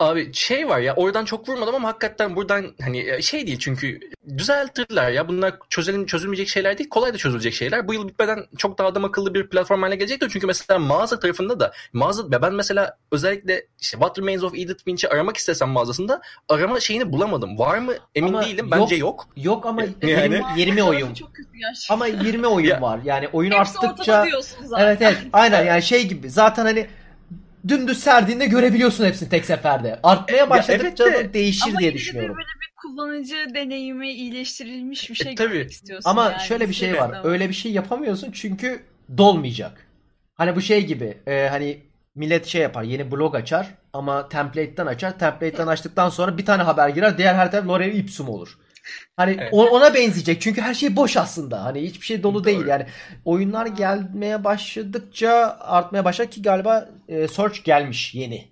Abi şey var ya oradan çok vurmadım ama hakikaten buradan hani e, şey değil çünkü düzeltirler ya bunlar çözelim çözülmeyecek şeyler değil kolay da çözülecek şeyler. Bu yıl bitmeden çok daha adam akıllı bir platform haline gelecektir. Çünkü mesela mağaza tarafında da mağaza ben mesela özellikle işte What Remains of Edith Finch'i aramak istesem mağazasında arama şeyini bulamadım. Var mı emin ama değilim. Bence yok. Yok ama yani, 20, 20 oyun. ama 20 oyun var. Yani oyun Hepsi arttıkça Evet evet aynen yani şey gibi zaten hani dümdüz serdiğinde görebiliyorsun hepsini tek seferde. Artmaya başladıkça evet de, değişir diye düşünüyorum. Ama böyle bir kullanıcı deneyimi iyileştirilmiş bir şey e, tabii. istiyorsun. Ama yani. şöyle bir şey var. Öyle bir şey yapamıyorsun çünkü dolmayacak. Hani bu şey gibi e, hani millet şey yapar yeni blog açar ama template'ten açar. Template'ten açtıktan sonra bir tane haber girer. Diğer her taraf Lorem Ipsum olur. Hani Evet. ona benzeyecek çünkü her şey boş aslında. Hani hiçbir şey dolu Doğru. değil. Yani oyunlar gelmeye başladıkça artmaya başlar ki galiba e, Search gelmiş yeni.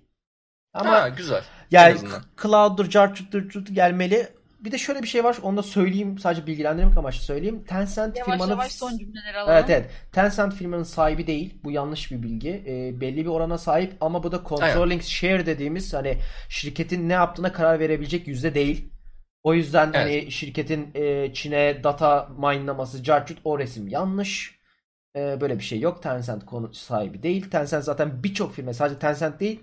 Ama ha, güzel. yani. Cloud'dur, Jart'dur, gelmeli. Bir de şöyle bir şey var. Onu da söyleyeyim. Sadece bilgilendirmek amaçlı söyleyeyim. Tencent Yavaş firmanın yavaş son cümleleri alalım. Evet evet. Tencent firmanın sahibi değil. Bu yanlış bir bilgi. Ee, belli bir orana sahip ama bu da controlling share dediğimiz hani şirketin ne yaptığına karar verebilecek yüzde değil. O yüzden hani şirketin e, Çin'e data mine'laması, carcut o resim yanlış. E, böyle bir şey yok. Tencent konu sahibi değil. Tencent zaten birçok firma sadece Tencent değil.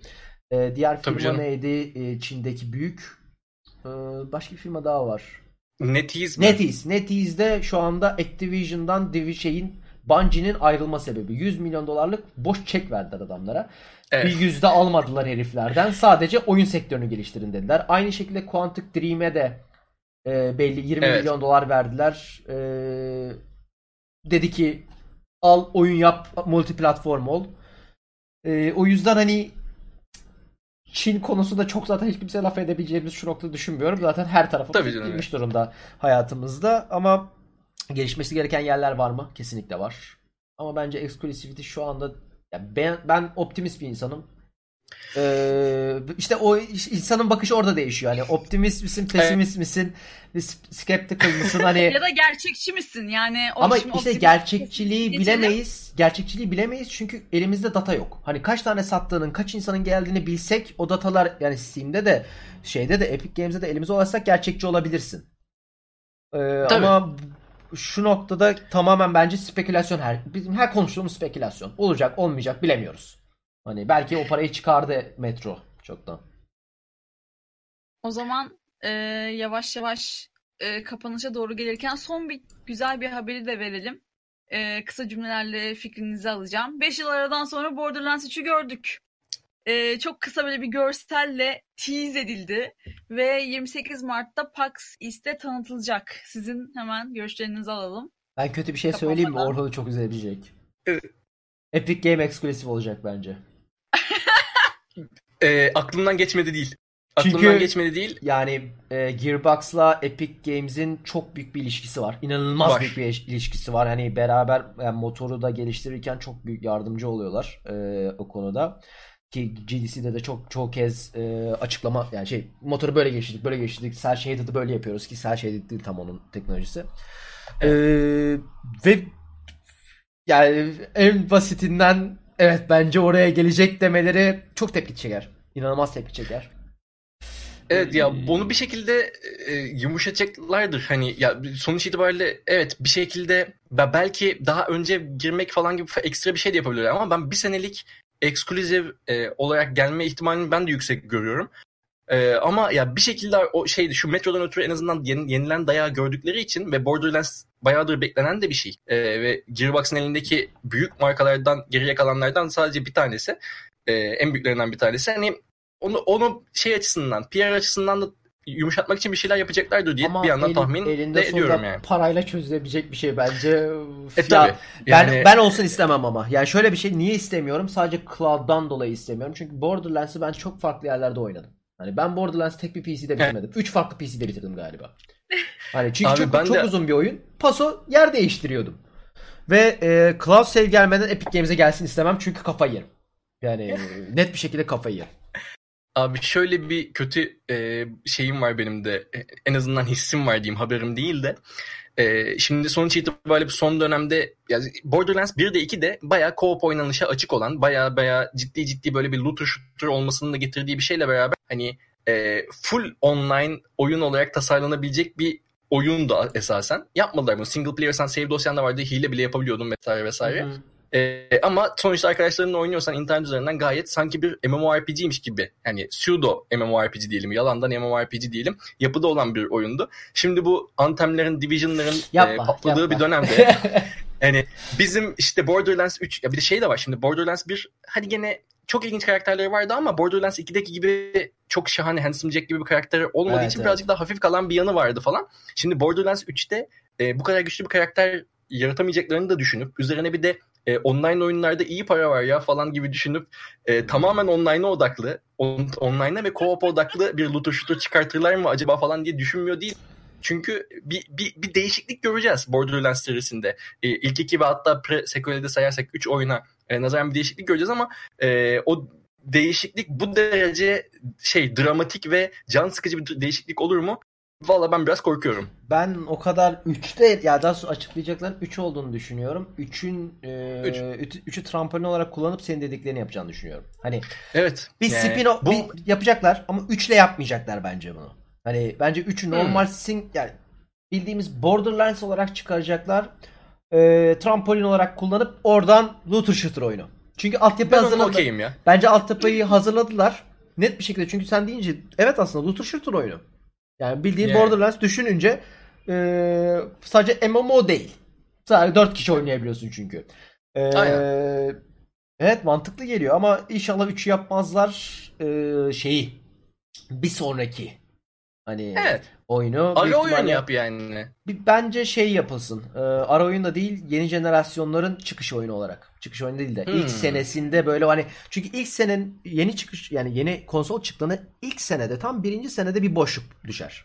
E, diğer Tabii firma canım. neydi? E, Çin'deki büyük. E, başka bir firma daha var. NetEase mi? NetEase. NetEase'de şu anda Activision'dan Divi şeyin Bungie'nin ayrılma sebebi. 100 milyon dolarlık boş çek verdiler adamlara. Evet. Bir yüzde almadılar heriflerden. Sadece oyun sektörünü geliştirin dediler. Aynı şekilde Quantic Dream'e de e, belli 20 Evet. milyon dolar verdiler. E, dedi ki al oyun yap multiplatform ol. E, o yüzden hani Çin konusunda çok zaten hiç kimse laf edebileceğimiz şu noktada düşünmüyorum. Zaten her canım, girmiş durumda hayatımızda. Ama gelişmesi gereken yerler var mı? Kesinlikle var. Ama bence exclusivity şu anda ben, ben optimist bir insanım. Ee, işte o insanın bakışı orada değişiyor. Hani optimist misin, pesimist misin, skeptical mısın hani (laughs) Ya da gerçekçi misin? Yani o ama işte gerçekçiliği Geçelim. bilemeyiz. Gerçekçiliği bilemeyiz çünkü elimizde data yok. Hani kaç tane sattığının, kaç insanın geldiğini bilsek o datalar yani Steam'de de şeyde de Epic Games'de de elimizde ulaşsak gerçekçi olabilirsin. Ee, Tabii. ama şu noktada tamamen bence spekülasyon her bizim her konuştuğumuz spekülasyon. Olacak, olmayacak bilemiyoruz. Hani belki o parayı çıkardı Metro çoktan. O zaman e, yavaş yavaş e, kapanışa doğru gelirken son bir güzel bir haberi de verelim. E, kısa cümlelerle fikrinizi alacağım. 5 yıl aradan sonra Borderlands 3'ü gördük. E, çok kısa böyle bir görselle tease edildi ve 28 Mart'ta PAX East'te tanıtılacak. Sizin hemen görüşlerinizi alalım. Ben kötü bir şey Kapanmadan. söyleyeyim mi? Orhun'u çok üzebilecek. Evet. Epic Game eksklusif olacak bence. (laughs) Ee, aklımdan geçmedi değil. Çünkü- Aklımdan geçmedi değil. Yani e, Gearbox'la Epic Games'in çok büyük bir ilişkisi var. İnanılmaz Var. büyük bir iş- ilişkisi var. Hani beraber yani motoru da geliştirirken çok büyük yardımcı oluyorlar e, o konuda. Ki GDC'de de çok çok kez e, açıklama yani şey motoru böyle geliştirdik böyle geliştirdik. Cell Shaded'ı böyle yapıyoruz ki Cell Shaded değil tam onun teknolojisi. E, ve yani en basitinden evet bence oraya gelecek demeleri çok tepki çeker. İnanılmaz tepki çeker. Evet ya bunu bir şekilde e, yumuşatacaklardır. Hani ya sonuç itibariyle evet bir şekilde be- belki daha önce girmek falan gibi ekstra bir şey de yapabilirler ama ben bir senelik eksklusif e, olarak gelme ihtimalini ben de yüksek görüyorum. E, ama ya bir şekilde o şeydi şu Metro'dan ötürü en azından yeni- yenilen dayağı gördükleri için ve Borderlands bayağıdır beklenen de bir şey. E, ve Gearbox'ın elindeki büyük markalardan geriye kalanlardan sadece bir tanesi. E, en büyüklerinden bir tanesi. Hani onu onu şey açısından, PR açısından da yumuşatmak için bir şeyler yapacaklardır diye Ama bir yandan eli- tahmin elinde de ediyorum yani. parayla çözülebilecek bir şey bence. E Ya, tabii. ben Yani- ben olsun istemem ama. Yani şöyle bir şey niye istemiyorum? Sadece cloud'dan dolayı istemiyorum. Çünkü Borderlands'ı ben çok farklı yerlerde oynadım. Hani ben Borderlands tek bir PC'de bitirmedim. Üç farklı PC'de bitirdim galiba. Hani çünkü Abi çok, ben çok de- uzun bir oyun. Paso yer değiştiriyordum. Ve e, Cloud Save gelmeden Epic Games'e gelsin istemem çünkü kafayı yerim. Yani (laughs) net bir şekilde kafayı yerim. Abi şöyle bir kötü e, şeyim var benim de. En azından hissim var diyeyim haberim değil de. E, şimdi sonuç itibariyle son dönemde yani Borderlands 1 de 2 de bayağı co-op oynanışa açık olan bayağı bayağı ciddi ciddi böyle bir looter shooter olmasının da getirdiği bir şeyle beraber hani e, full online oyun olarak tasarlanabilecek bir oyundu esasen. Yapmadılar bunu. Single player sen save dosyan da vardı. Hile bile yapabiliyordun vesaire vesaire. Hı Ee, ama sonuçta arkadaşlarınla oynuyorsan internet üzerinden gayet sanki bir MMORPG'ymiş gibi. Yani pseudo MMORPG diyelim. Yalandan MMORPG diyelim. Yapıda olan bir oyundu. Şimdi bu Anthem'lerin, Division'ların Yapma, e, patladığı yapma. bir dönemde yani (laughs) bizim işte Borderlands 3 ya bir de şey de var şimdi Borderlands 1 hadi gene çok ilginç karakterleri vardı ama Borderlands 2'deki gibi çok şahane Handsome Jack gibi bir karakteri olmadığı Evet, için evet. birazcık daha hafif kalan bir yanı vardı falan. Şimdi Borderlands 3'te e, bu kadar güçlü bir karakter yaratamayacaklarını da düşünüp üzerine bir de e, online oyunlarda iyi para var ya falan gibi düşünüp e, tamamen online'a odaklı, on, online'a ve co-op odaklı bir looter shooter çıkartırlar mı acaba falan diye düşünmüyor değil. Çünkü bir, bir, bir değişiklik göreceğiz Borderlands serisinde. E, ilk iki ve hatta pre-sequel'de sayarsak 3 oyuna e, nazaran bir değişiklik göreceğiz ama e, o değişiklik bu derece şey dramatik ve can sıkıcı bir değişiklik olur mu? Valla ben biraz korkuyorum. Ben o kadar 3'te ya daha sonra açıklayacakların 3 olduğunu düşünüyorum. 3'ün 3'ü trampolin olarak kullanıp senin dediklerini yapacağını düşünüyorum. Hani Evet. Bir yani spin bu... bir yapacaklar ama 3'le yapmayacaklar bence bunu. Hani bence 3'ü normal hmm. sing yani bildiğimiz Borderlands olarak çıkaracaklar. E, trampolin olarak kullanıp oradan looter shooter oyunu. Çünkü altyapı hazırladılar. ya. Bence altyapıyı hazırladılar. Net bir şekilde. Çünkü sen deyince evet aslında looter shooter oyunu. Yani bildiğin yeah. Borderlands düşününce e, sadece MMO değil. Sadece 4 kişi oynayabiliyorsun çünkü. E, Aynen. Evet mantıklı geliyor ama inşallah 3'ü yapmazlar e, şeyi bir sonraki hani evet. oyunu. Ara oyun yap yani. Bir, bence şey yapılsın. E, ara oyun da değil yeni jenerasyonların çıkış oyunu olarak. Çıkış oyunu değil de hmm. ilk senesinde böyle hani çünkü ilk senin yeni çıkış yani yeni konsol çıktığında ilk senede tam birinci senede bir boşluk düşer.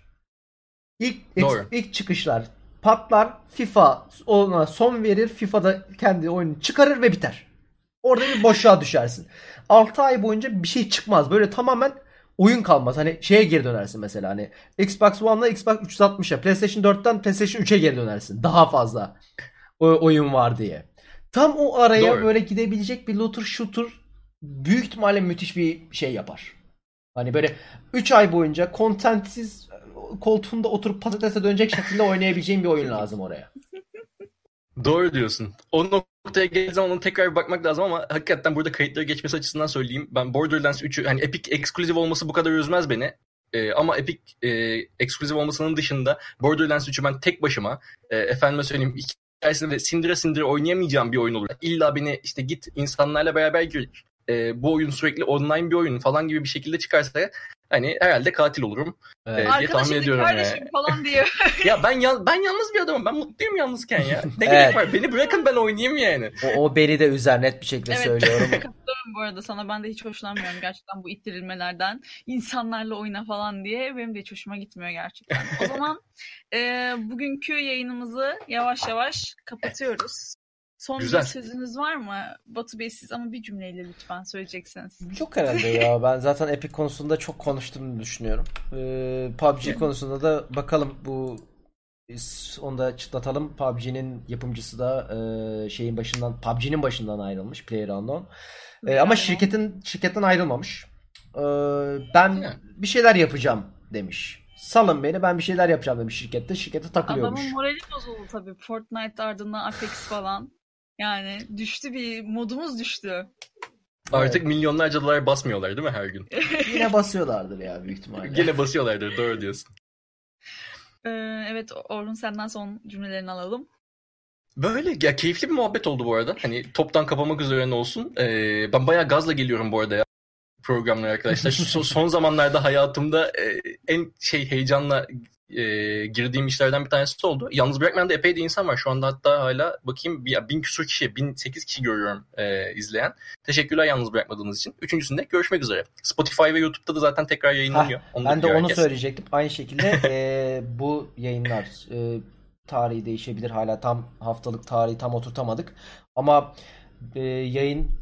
İlk Doğru. ilk çıkışlar patlar FIFA ona son verir FIFA'da kendi oyunu çıkarır ve biter. Orada bir boşluğa düşersin. 6 ay boyunca bir şey çıkmaz. Böyle tamamen oyun kalmaz. Hani şeye geri dönersin mesela hani Xbox One'la Xbox 360'a, PlayStation 4'ten PlayStation 3'e geri dönersin. Daha fazla oyun var diye. Tam o araya Doğru. böyle gidebilecek bir looter shooter büyük ihtimalle müthiş bir şey yapar. Hani böyle 3 ay boyunca contentsiz koltuğunda oturup patatese dönecek şekilde oynayabileceğin bir oyun lazım oraya. Doğru diyorsun. O noktaya geldiği zaman onu tekrar bir bakmak lazım ama hakikaten burada kayıtları geçmesi açısından söyleyeyim. Ben Borderlands 3'ü hani Epic eksklusif olması bu kadar üzmez beni. Ee, ama Epic e, eksklusif olmasının dışında Borderlands 3'ü ben tek başıma e, efendime söyleyeyim hikayesini ve sindire sindire oynayamayacağım bir oyun olur. İlla beni işte git insanlarla beraber gir. E, bu oyun sürekli online bir oyun falan gibi bir şekilde çıkarsa hani herhalde katil olurum evet. e, diye tahmin ediyorum kardeşim yani. falan diyor. (laughs) ya ben ya, ben yalnız bir adamım. Ben mutluyum yalnızken ya. Ne evet. gerek var? Beni bırakın ben oynayayım yani. O, o beni de üzer net bir şekilde evet. söylüyorum. (laughs) Katılıyorum bu arada sana. Ben de hiç hoşlanmıyorum gerçekten bu ittirilmelerden. insanlarla oyna falan diye. Benim de hiç hoşuma gitmiyor gerçekten. O zaman e, bugünkü yayınımızı yavaş yavaş kapatıyoruz. Son Güzel. bir sözünüz var mı? Batu Bey siz ama bir cümleyle lütfen söyleyeceksiniz. Çok herhalde ya. (laughs) Ben zaten Epic konusunda çok konuştuğumu düşünüyorum. Ee, PUBG konusunda da bakalım bu onu da çıtlatalım. PUBG'nin yapımcısı da e, şeyin başından PUBG'nin başından ayrılmış PlayerUnknown. E, ama şirketin şirketten ayrılmamış. E, ben bir şeyler yapacağım demiş. Salın beni ben bir şeyler yapacağım demiş şirkette. Şirkete takılıyormuş. Adamın morali bozuldu tabii. Fortnite ardından Apex falan. Yani düştü bir modumuz düştü. Artık milyonlarca dolar basmıyorlar değil mi her gün? (laughs) Yine basıyorlardır ya büyük ihtimalle. Yine basıyorlardır doğru diyorsun. Ee, evet Orhun senden son cümlelerini alalım. Böyle ya keyifli bir muhabbet oldu bu arada. Hani toptan kapamak üzere ne olsun. Ee, ben bayağı gazla geliyorum bu arada ya programlar arkadaşlar. Şu son zamanlarda hayatımda e, en şey heyecanla e, girdiğim işlerden bir tanesi oldu. Yalnız bırakmayan da epey de insan var. Şu anda hatta hala bakayım bir, bin küsur kişi, bin sekiz kişi görüyorum e, izleyen. Teşekkürler yalnız bırakmadığınız için. Üçüncüsünde görüşmek üzere. Spotify ve YouTube'da da zaten tekrar yayınlanıyor. Heh, ben de onu herkes. söyleyecektim. Aynı şekilde (laughs) e, bu yayınlar e, tarihi değişebilir. Hala tam haftalık tarihi tam oturtamadık. Ama e, yayın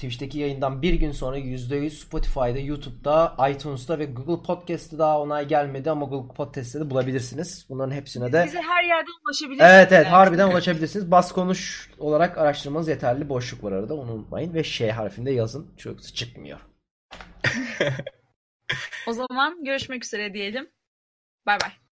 Twitch'teki yayından bir gün sonra %100 Spotify'da, YouTube'da, iTunes'da ve Google Podcast'te daha onay gelmedi ama Google Podcast'te de bulabilirsiniz. Bunların hepsine de... Bize her yerden ulaşabilirsiniz. Evet evet harbiden ulaşabilirsiniz. Bas konuş olarak araştırmanız yeterli. Boşluk var arada onu unutmayın. Ve şey harfinde yazın. Çok çıkmıyor. (laughs) o zaman görüşmek üzere diyelim. Bay bay.